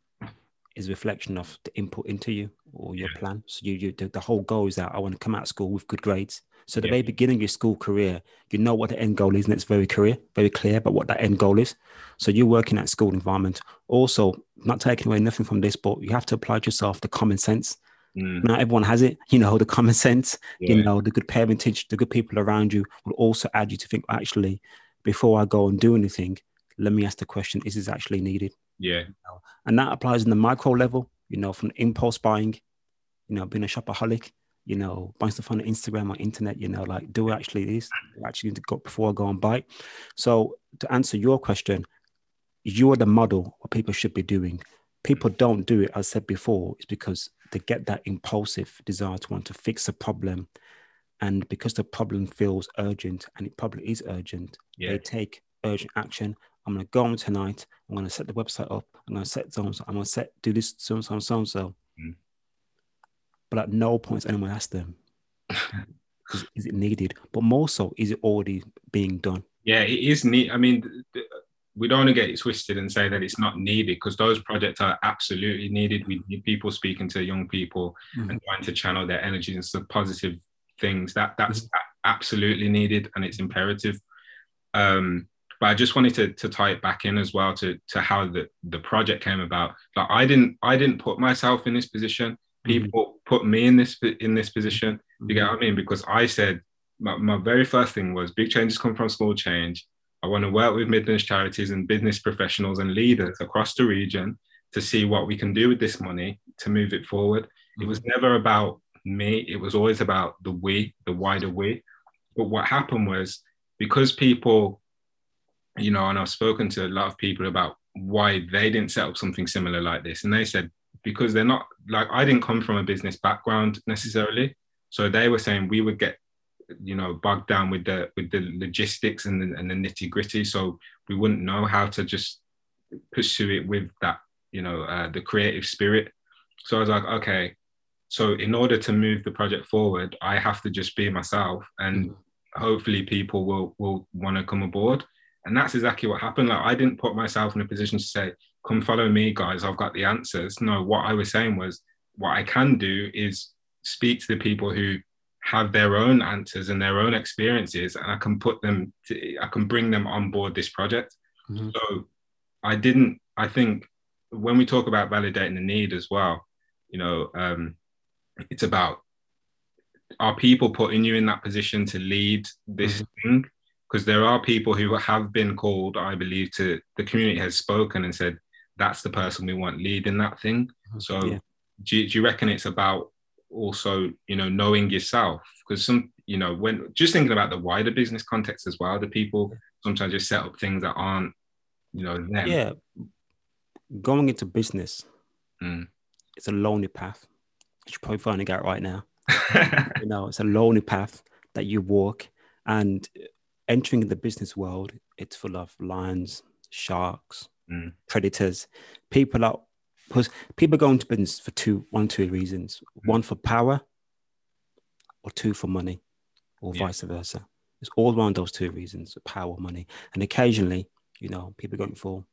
is a reflection of the input into you or your yeah. plan. So you, you the, the, whole goal is that I want to come out of school with good grades. So the yeah. very beginning of your school career, you know what the end goal is, and it's very clear, very clear about what that end goal is. So you're working at school environment. Also, not taking away nothing from this, but you have to apply to yourself the common sense. Mm. Not everyone has it, you know, the common sense, yeah. you know, the good parentage, the good people around you will also add you to think, actually, before I go and do anything, let me ask the question, is this actually needed? Yeah. And that applies in the micro level, you know, from impulse buying, you know, being a shopaholic, you know, buying stuff on Instagram or internet, you know, like do I actually this actually to go before I go and buy. So to answer your question, you are the model what people should be doing. People don't do it, as I said before, it's because they get that impulsive desire to want to fix a problem. And because the problem feels urgent, and it probably is urgent, yeah. they take urgent action I'm going to go on tonight. I'm going to set the website up. I'm going to set so I'm going to set do this so and so so and so. Mm. But at no point has anyone asked them, is, is, it needed? But more so, is it already being done? Yeah, it is neat. I mean, we don't want to get it twisted and say that it's not needed because those projects are absolutely needed. We need people speaking to young people mm. and trying to channel their energy into some positive things. That that's mm. absolutely needed and it's imperative. Um, but I just wanted to, to tie it back in as well to, to how the, the project came about. Like I didn't I didn't put myself in this position. Mm-hmm. People mm-hmm. put me in this in this position. You get what I mean? Because I said my, my very first thing was big changes come from small change. I want to work with Midlands charities and business professionals and leaders across the region to see what we can do with this money to move it forward. Mm-hmm. It was never about me, it was always about the we, the wider we. But what happened was because people you know, and I've spoken to a lot of people about why they didn't set up something similar like this. And they said, because they're not like, I didn't come from a business background necessarily. So they were saying we would get, you know, bogged down with the, with the logistics and the, and the nitty gritty. So we wouldn't know how to just pursue it with that, you know, uh, the creative spirit. So I was like, okay, so in order to move the project forward, I have to just be myself and hopefully people will, will want to come aboard. And that's exactly what happened. Like I didn't put myself in a position to say, come follow me, guys. I've got the answers. No, what I was saying was what I can do is speak to the people who have their own answers and their own experiences, and I can put them, to, I can bring them on board this project. Mm-hmm. So I didn't, I think when we talk about validating the need as well, you know, um, it's about are people putting you in that position to lead this mm-hmm. thing? Because there are people who have been called, I believe, to the community has spoken and said, that's the person we want leading that thing. Mm-hmm. So yeah. do, do you reckon it's about also, you know, knowing yourself? Because some, you know, when just thinking about the wider business context as well, the people sometimes just set up things that aren't, you know, them. Yeah. Going into business, mm. it's a lonely path. You're probably finding out right now. you know, it's a lonely path that you walk. And entering the business world, it's full of lions, sharks, mm. predators. People are because people go into business for two, one, two reasons. Mm. One for power, or two for money, or yeah. vice versa. It's all around those two reasons: power, money, and occasionally, you know, people going for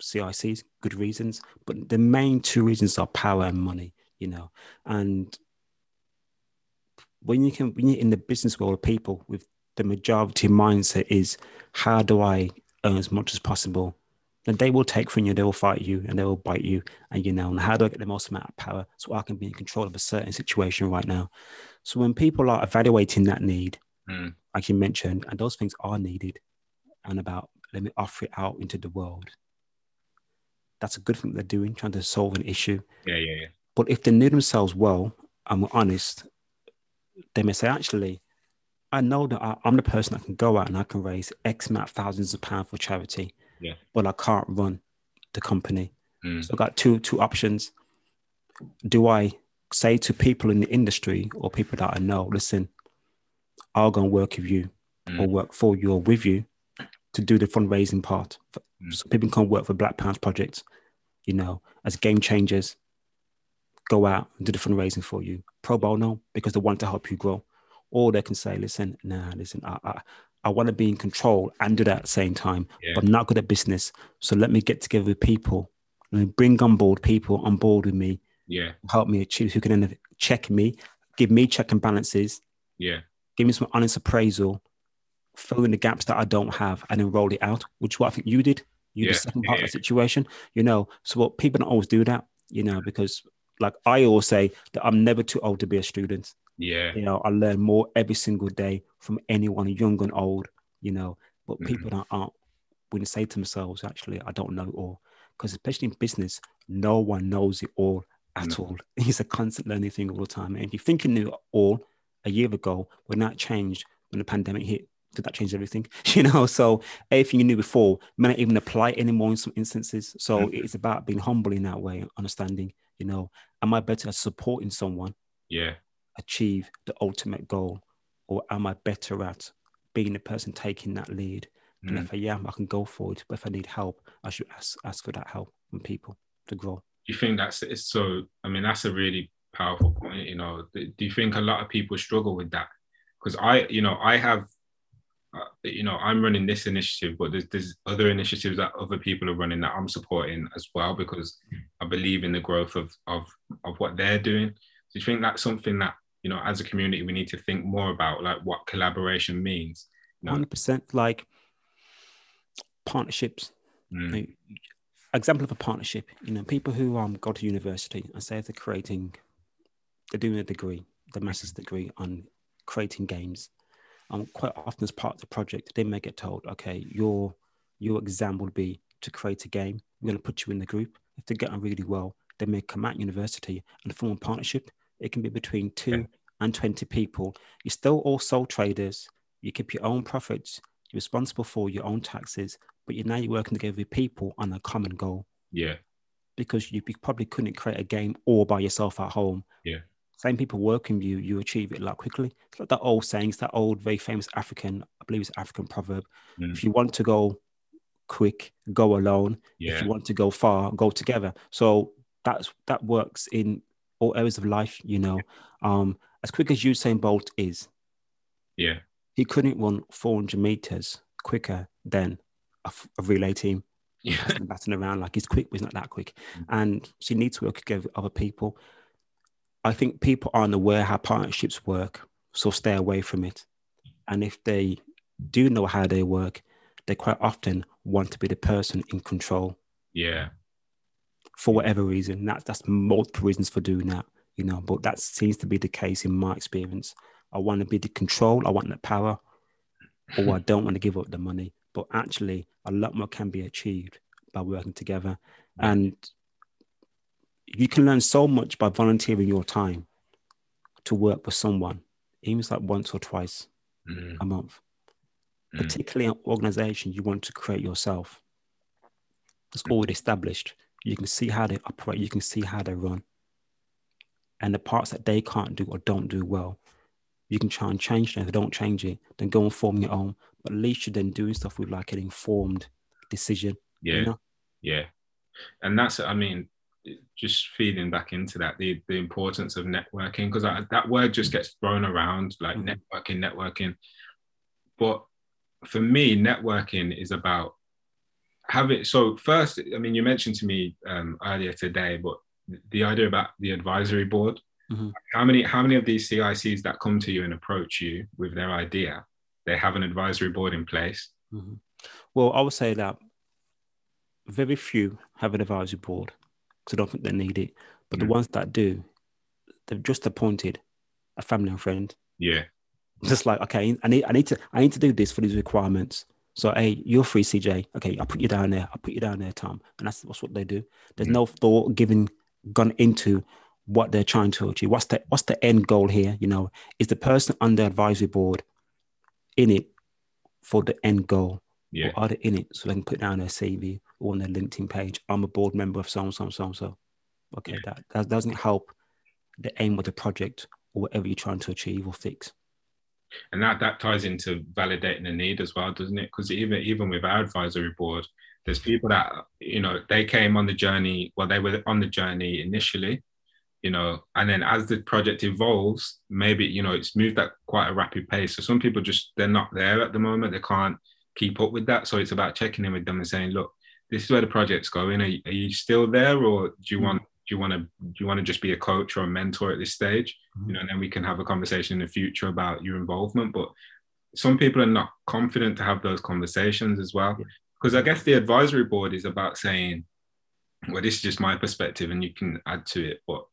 CICs, good reasons, but the main two reasons are power and money. You know, and when you can when you're in the business world, people with the majority mindset is how do I earn as much as possible? Then they will take from you, they will fight you, and they will bite you. And you know, and how do I get the most amount of power so I can be in control of a certain situation right now? So when people are evaluating that need, mm. like you mentioned, and those things are needed, and about let me offer it out into the world. That's a good thing they're doing, trying to solve an issue. Yeah, yeah, yeah. But if they know themselves well, and we're honest, they may say, actually, I know that I, am the person that can go out and I can raise X amount of thousands of pounds for charity, yeah. but I can't run the company. Mm. So I've got two two options. Do I say to people in the industry or people that I know, listen, I'll go and work with you mm. or work for you or with you to do the fundraising part. Mm. So people can work for Black Pounds Project, you know, as game changers, go out and do the fundraising for you pro bono because they want to help you grow. Or they can say, listen, nah, listen, I, I, I want to be in control and do that at the same time, yeah. but I'm not good at business. So let me get together with people and bring on board people on board with me. Yeah. Help me achieve who can check me, give me check and balances. Yeah. Give me some honest appraisal, fill in the gaps that I don't have and then roll it out, which is what I think you did. You yeah. the second part yeah. of the situation, you know. So what people don't always do that, you know, because like I always say that I'm never too old to be a student. Yeah. You know, I learn more every single day from anyone, young and old, you know. But mm-hmm. people that aren't when they say to themselves, actually, I don't know it all. Because especially in business, no one knows it all at mm-hmm. all. It's a constant learning thing all the time. And if you think you knew it all a year ago, when that changed, when the pandemic hit, did that change everything? You know, so everything you knew before may not even apply anymore in some instances. So mm-hmm. it's about being humble in that way, understanding you know, am I better at supporting someone? Yeah. Achieve the ultimate goal, or am I better at being the person taking that lead? Mm. And if I am, I can go forward. But if I need help, I should ask ask for that help from people to grow. Do you think that's it's so? I mean, that's a really powerful point. You know, do you think a lot of people struggle with that? Because I, you know, I have uh, you know, I'm running this initiative, but there's, there's other initiatives that other people are running that I'm supporting as well because I believe in the growth of of of what they're doing. Do you think that's something that you know, as a community, we need to think more about, like what collaboration means? You know? percent, like partnerships. Mm. Like, example of a partnership. You know, people who um go to university and say they're creating, they're doing a degree, the master's degree on creating games um, quite often as part of the project, they may get told, okay, your your exam will be to create a game. We're going to put you in the group. If they get on really well, they may come out university and form a partnership. It can be between two and 20 people. You're still all sole traders. You keep your own profits. You're responsible for your own taxes, but you're now you're working together with people on a common goal. Yeah. Because you probably couldn't create a game all by yourself at home. Yeah same people working you, you achieve it a lot quickly. It's like that old saying, it's that old, very famous African, I believe it's African proverb. Mm. If you want to go quick, go alone. Yeah. If you want to go far, go together. So that's that works in all areas of life, you know. Um, as quick as Usain Bolt is, yeah, he couldn't run 400 meters quicker than a, a relay team. yeah. batting around like he's quick, but he's not that quick. Mm-hmm. And she needs to work together with other people. I think people aren't aware how partnerships work, so stay away from it. And if they do know how they work, they quite often want to be the person in control. Yeah. For whatever reason. That's that's multiple reasons for doing that, you know, but that seems to be the case in my experience. I want to be the control, I want the power, or I don't want to give up the money. But actually a lot more can be achieved by working together. And you can learn so much by volunteering your time to work with someone, even like once or twice mm. a month. Mm. Particularly an organization you want to create yourself. It's already established. You can see how they operate, you can see how they run. And the parts that they can't do or don't do well, you can try and change them. If they don't change it, then go and form your own. But at least you're then doing stuff with like an informed decision. Yeah. You know? Yeah. And that's, I mean, just feeding back into that, the, the importance of networking, because that word just gets thrown around like mm-hmm. networking, networking. But for me, networking is about having, so first, I mean, you mentioned to me um, earlier today, but the idea about the advisory board, Mm-hmm. How many how many of these CICs that come to you and approach you with their idea, they have an advisory board in place? Mm-hmm. Well, I would say that very few have an advisory board because I don't think they need it. But mm-hmm. the ones that do, they've just appointed a family and friend. Yeah. Just like, okay, I need I need to I need to do this for these requirements. So, hey, you're free, CJ. Okay, I'll put you down there. I'll put you down there, Tom. And that's, that's what they do. There's mm. no thought given gone into what they're trying to achieve. What's the what's the end goal here? You know, is the person on the advisory board in it for the end goal? Yeah. Or are they in it so they can put down their CV or on their LinkedIn page? I'm a board member of so and so and so and so. Okay, yeah. that, that doesn't help the aim of the project or whatever you're trying to achieve or fix. And that that ties into validating the need as well, doesn't it? Because even even with our advisory board, there's people that you know they came on the journey. Well, they were on the journey initially, you know and then as the project evolves maybe you know it's moved at quite a rapid pace so some people just they're not there at the moment they can't keep up with that so it's about checking in with them and saying look this is where the project's going are you, are you still there or do you hmm. want do you want to do you want to just be a coach or a mentor at this stage mm-hmm. you know and then we can have a conversation in the future about your involvement but some people are not confident to have those conversations as well because i guess the advisory board is about saying well this is just my perspective and you can add to it but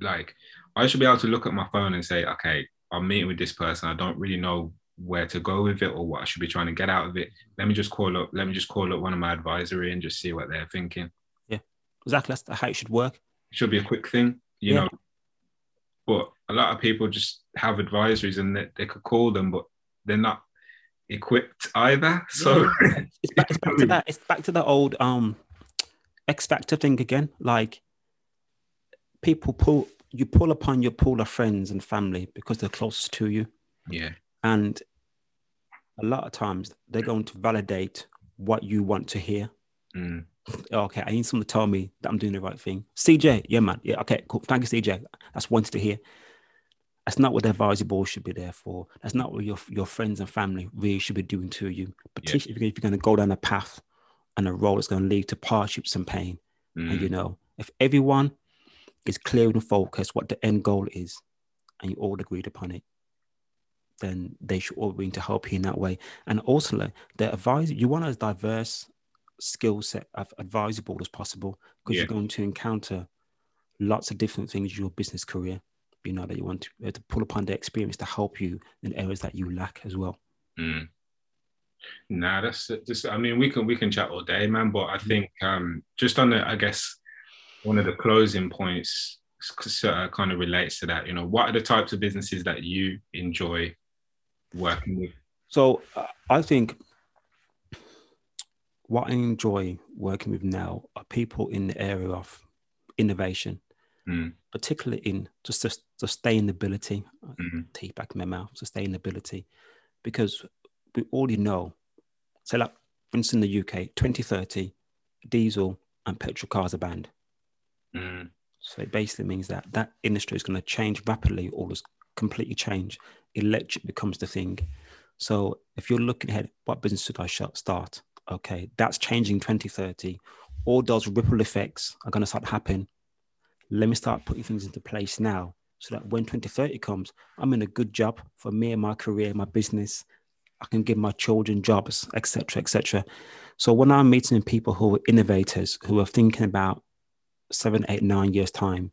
like I should be able to look at my phone and say, okay, I'm meeting with this person. I don't really know where to go with it or what I should be trying to get out of it. Let me just call up. Let me just call up one of my advisory and just see what they're thinking. Exactly. That's how it should work. It should be a quick thing, you yeah. know. But a lot of people just have advisories and they, they could call them, but they're not equipped either. So yeah. it's, back, it's back to that. It's back to the old um X Factor thing again. Like people pull you pull upon your pool of friends and family because they're closest to you. Yeah. And a lot of times they're going to validate what you want to hear. Mm. Okay, I need someone to tell me that I'm doing the right thing. CJ, yeah, man. Yeah, okay, cool. Thank you, CJ. That's wanted to hear. That's not what the advisory board should be there for. That's not what your, your friends and family really should be doing to you. Particularly yeah. if you're going to go down a path and a road that's going to lead to hardships and pain. Mm. And you know, if everyone is clear and focused what the end goal is, and you all agreed upon it, then they should all be to help you in that way. And also, the advisor, you want as diverse skill set advisable as possible because yeah. you're going to encounter lots of different things in your business career. You know that you want to, to pull upon the experience to help you in areas that you lack as well. Mm. Nah, that's just. I mean, we can we can chat all day, man. But I mm. think um, just on the, I guess one of the closing points uh, kind of relates to that. You know, what are the types of businesses that you enjoy working with? So uh, I think what I enjoy working with now are people in the area of innovation, mm. particularly in just sustainability. Mm-hmm. Teeth back in my mouth, sustainability, because we already know. So, like for instance, in the UK, 2030, diesel and petrol cars are banned. Mm. So it basically means that that industry is going to change rapidly or just completely change. Electric becomes the thing. So if you're looking ahead, what business should I start? Okay, that's changing 2030. All those ripple effects are going to start happening. Let me start putting things into place now so that when 2030 comes, I'm in a good job for me and my career, my business. I can give my children jobs, etc., etc. So when I'm meeting people who are innovators, who are thinking about seven, eight, nine years time,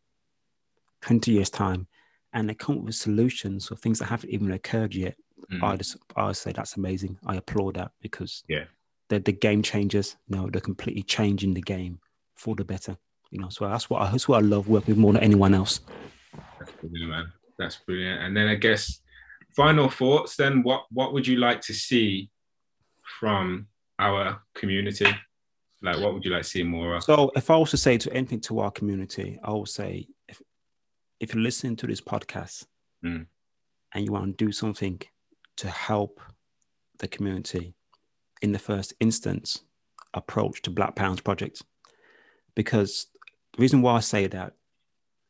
20 years time, and they come up with solutions or things that haven't even occurred yet, mm. I just I say that's amazing. I applaud that because yeah, they're the game changers. No, they're completely changing the game for the better. You know, so that's what I, that's what I love working with more than anyone else. That's brilliant, man. That's brilliant. And then I guess final thoughts. Then, what what would you like to see from our community? Like, what would you like to see more of? So, if I was to say to anything to our community, I would say if if you're listening to this podcast mm. and you want to do something to help the community, in the first instance, approach to Black Pounds Project. Because the reason why I say that,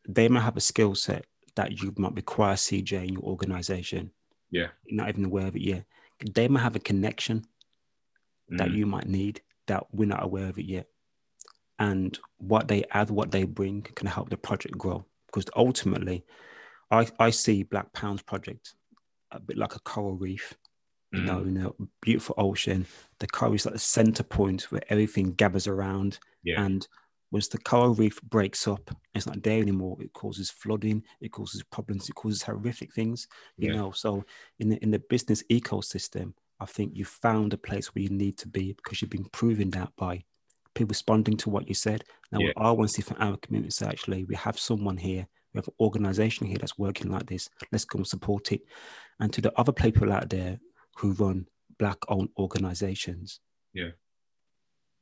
they might have a skill set that you might require CJ in your organization. Yeah. You're not even aware of it yet. They might have a connection mm. that you might need that we're not aware of it yet. And what they add, what they bring can help the project grow. Because ultimately, I, I see Black Pounds Project a bit like a coral reef. You know, mm. you know, beautiful ocean. The coral is like the center point where everything gathers around. Yeah. And once the coral reef breaks up, it's not there anymore. It causes flooding. It causes problems. It causes horrific things. You yeah. know, so in the in the business ecosystem, I think you found a place where you need to be because you've been proving that by people responding to what you said. Now, yeah. what I want to see from our community is actually we have someone here, we have an organization here that's working like this. Let's go and support it. And to the other people out there who run black owned organizations, yeah,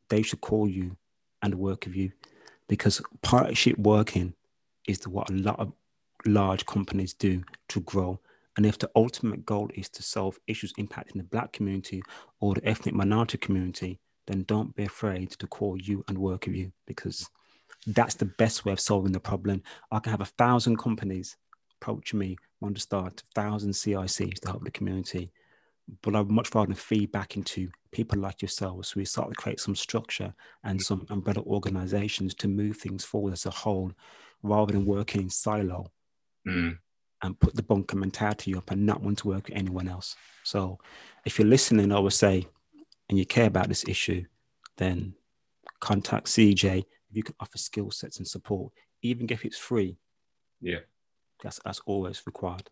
they should call you and work with you because partnership working is what a lot of large companies do to grow and if the ultimate goal is to solve issues impacting the Black community or the ethnic minority community, then don't be afraid to call you and work with you because that's the best way of solving the problem. I can have a thousand companies approach me, want to start a thousand CICs to help the community. But I'd much rather feed back into people like yourselves. So we start to create some structure and some umbrella organizations to move things forward as a whole rather than working in silo. Mm and put the bunker mentality up and not want to work with anyone else. So if you're listening, I would say, and you care about this issue, then contact CJ. If you can offer skill sets and support, even if it's free. Yeah. That's that's always required.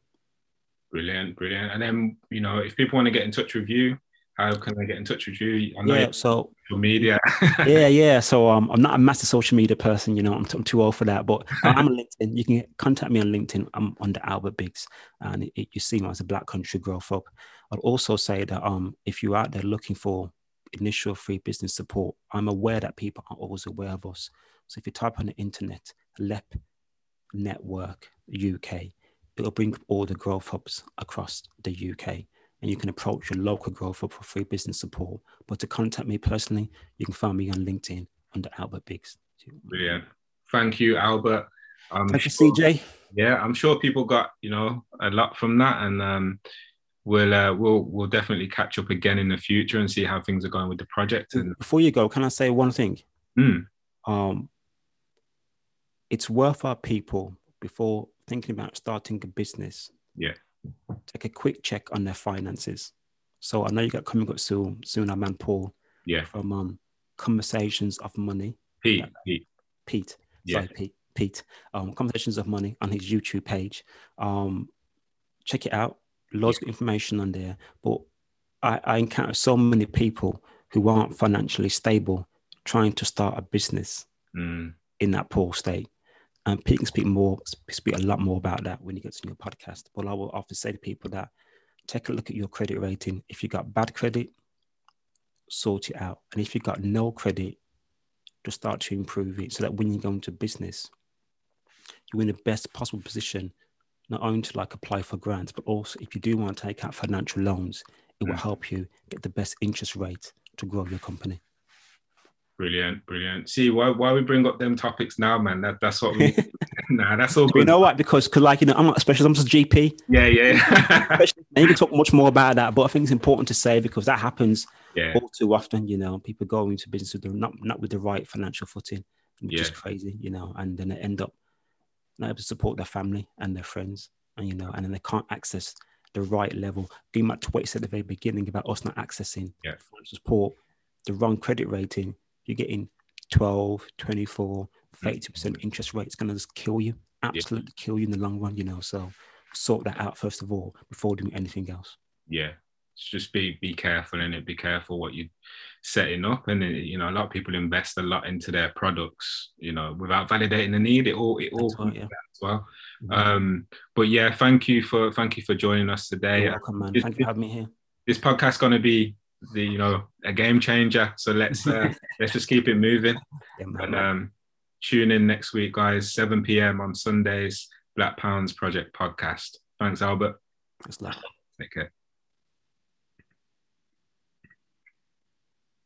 Brilliant, brilliant. And then, you know, if people want to get in touch with you, how can I get in touch with you? I know yeah, so social media. yeah, yeah. So um, I'm not a massive social media person, you know. I'm, t- I'm too old for that, but I'm on LinkedIn. You can contact me on LinkedIn. I'm under Albert Biggs, and it, it, you see me as a Black Country Growth Hub. I'd also say that um, if you're out there looking for initial free business support, I'm aware that people aren't always aware of us. So if you type on the internet, LEP Network UK, it'll bring all the growth hubs across the UK and you can approach your local growth hub for free business support. But to contact me personally, you can find me on LinkedIn under Albert Biggs. Brilliant. Thank you, Albert. I'm Thank sure, you, CJ. Yeah, I'm sure people got you know a lot from that, and um, we'll uh, we'll we'll definitely catch up again in the future and see how things are going with the project. And before you go, can I say one thing? Mm. Um, it's worth our people before thinking about starting a business. Yeah take a quick check on their finances. So I know you got coming up soon, soon, our man Paul. Yeah. From um, Conversations of Money. Pete. Pete. Pete. Yeah. Sorry, Pete. Pete. Um, Conversations of Money on his YouTube page. Um, check it out. Lots yeah. of information on there. But I, I encounter so many people who aren't financially stable trying to start a business mm. in that poor state. And Pete can speak more, speak a lot more about that when he gets in your podcast. But I will often say to people that take a look at your credit rating. If you got bad credit, sort it out. And if you got no credit, just start to improve it so that when you go into business, you're in the best possible position, not only to like apply for grants, but also if you do want to take out financial loans, it will mm. help you get the best interest rate to grow your company. Brilliant, brilliant. See why why we bring up them topics now, man. That that's what we. nah, that's all. Good. You know what? Because because like you know, I'm not a specialist. I'm just GP. Yeah, yeah. you can talk much more about that, but I think it's important to say because that happens yeah. all too often. You know, people go into business with the, not not with the right financial footing, which Yeah. is crazy. You know, and then they end up not able to support their family and their friends, and you know, and then they can't access the right level. Going back to what you said at the very beginning about us not accessing Yeah. financial support, the wrong credit rating, you're getting 12, 24, 30% interest rate. It's going to just kill you, absolutely kill you in the long run, you know. So sort that out first of all before doing anything else. yeah it's just be be careful in it be careful what you're setting up and it, you know a lot of people invest a lot into their products you know without validating the need it all it all That's right, comes yeah. as well Mhm. um but yeah thank you for thank you for joining us today You're welcome, man. This- Thank you for having me here. this podcast's going to be the you know a game changer. So let's uh, let's just keep it moving. Yeah, and um tune in next week guys 7 p.m on sundays black pounds project podcast. Thanks albert. It's like take care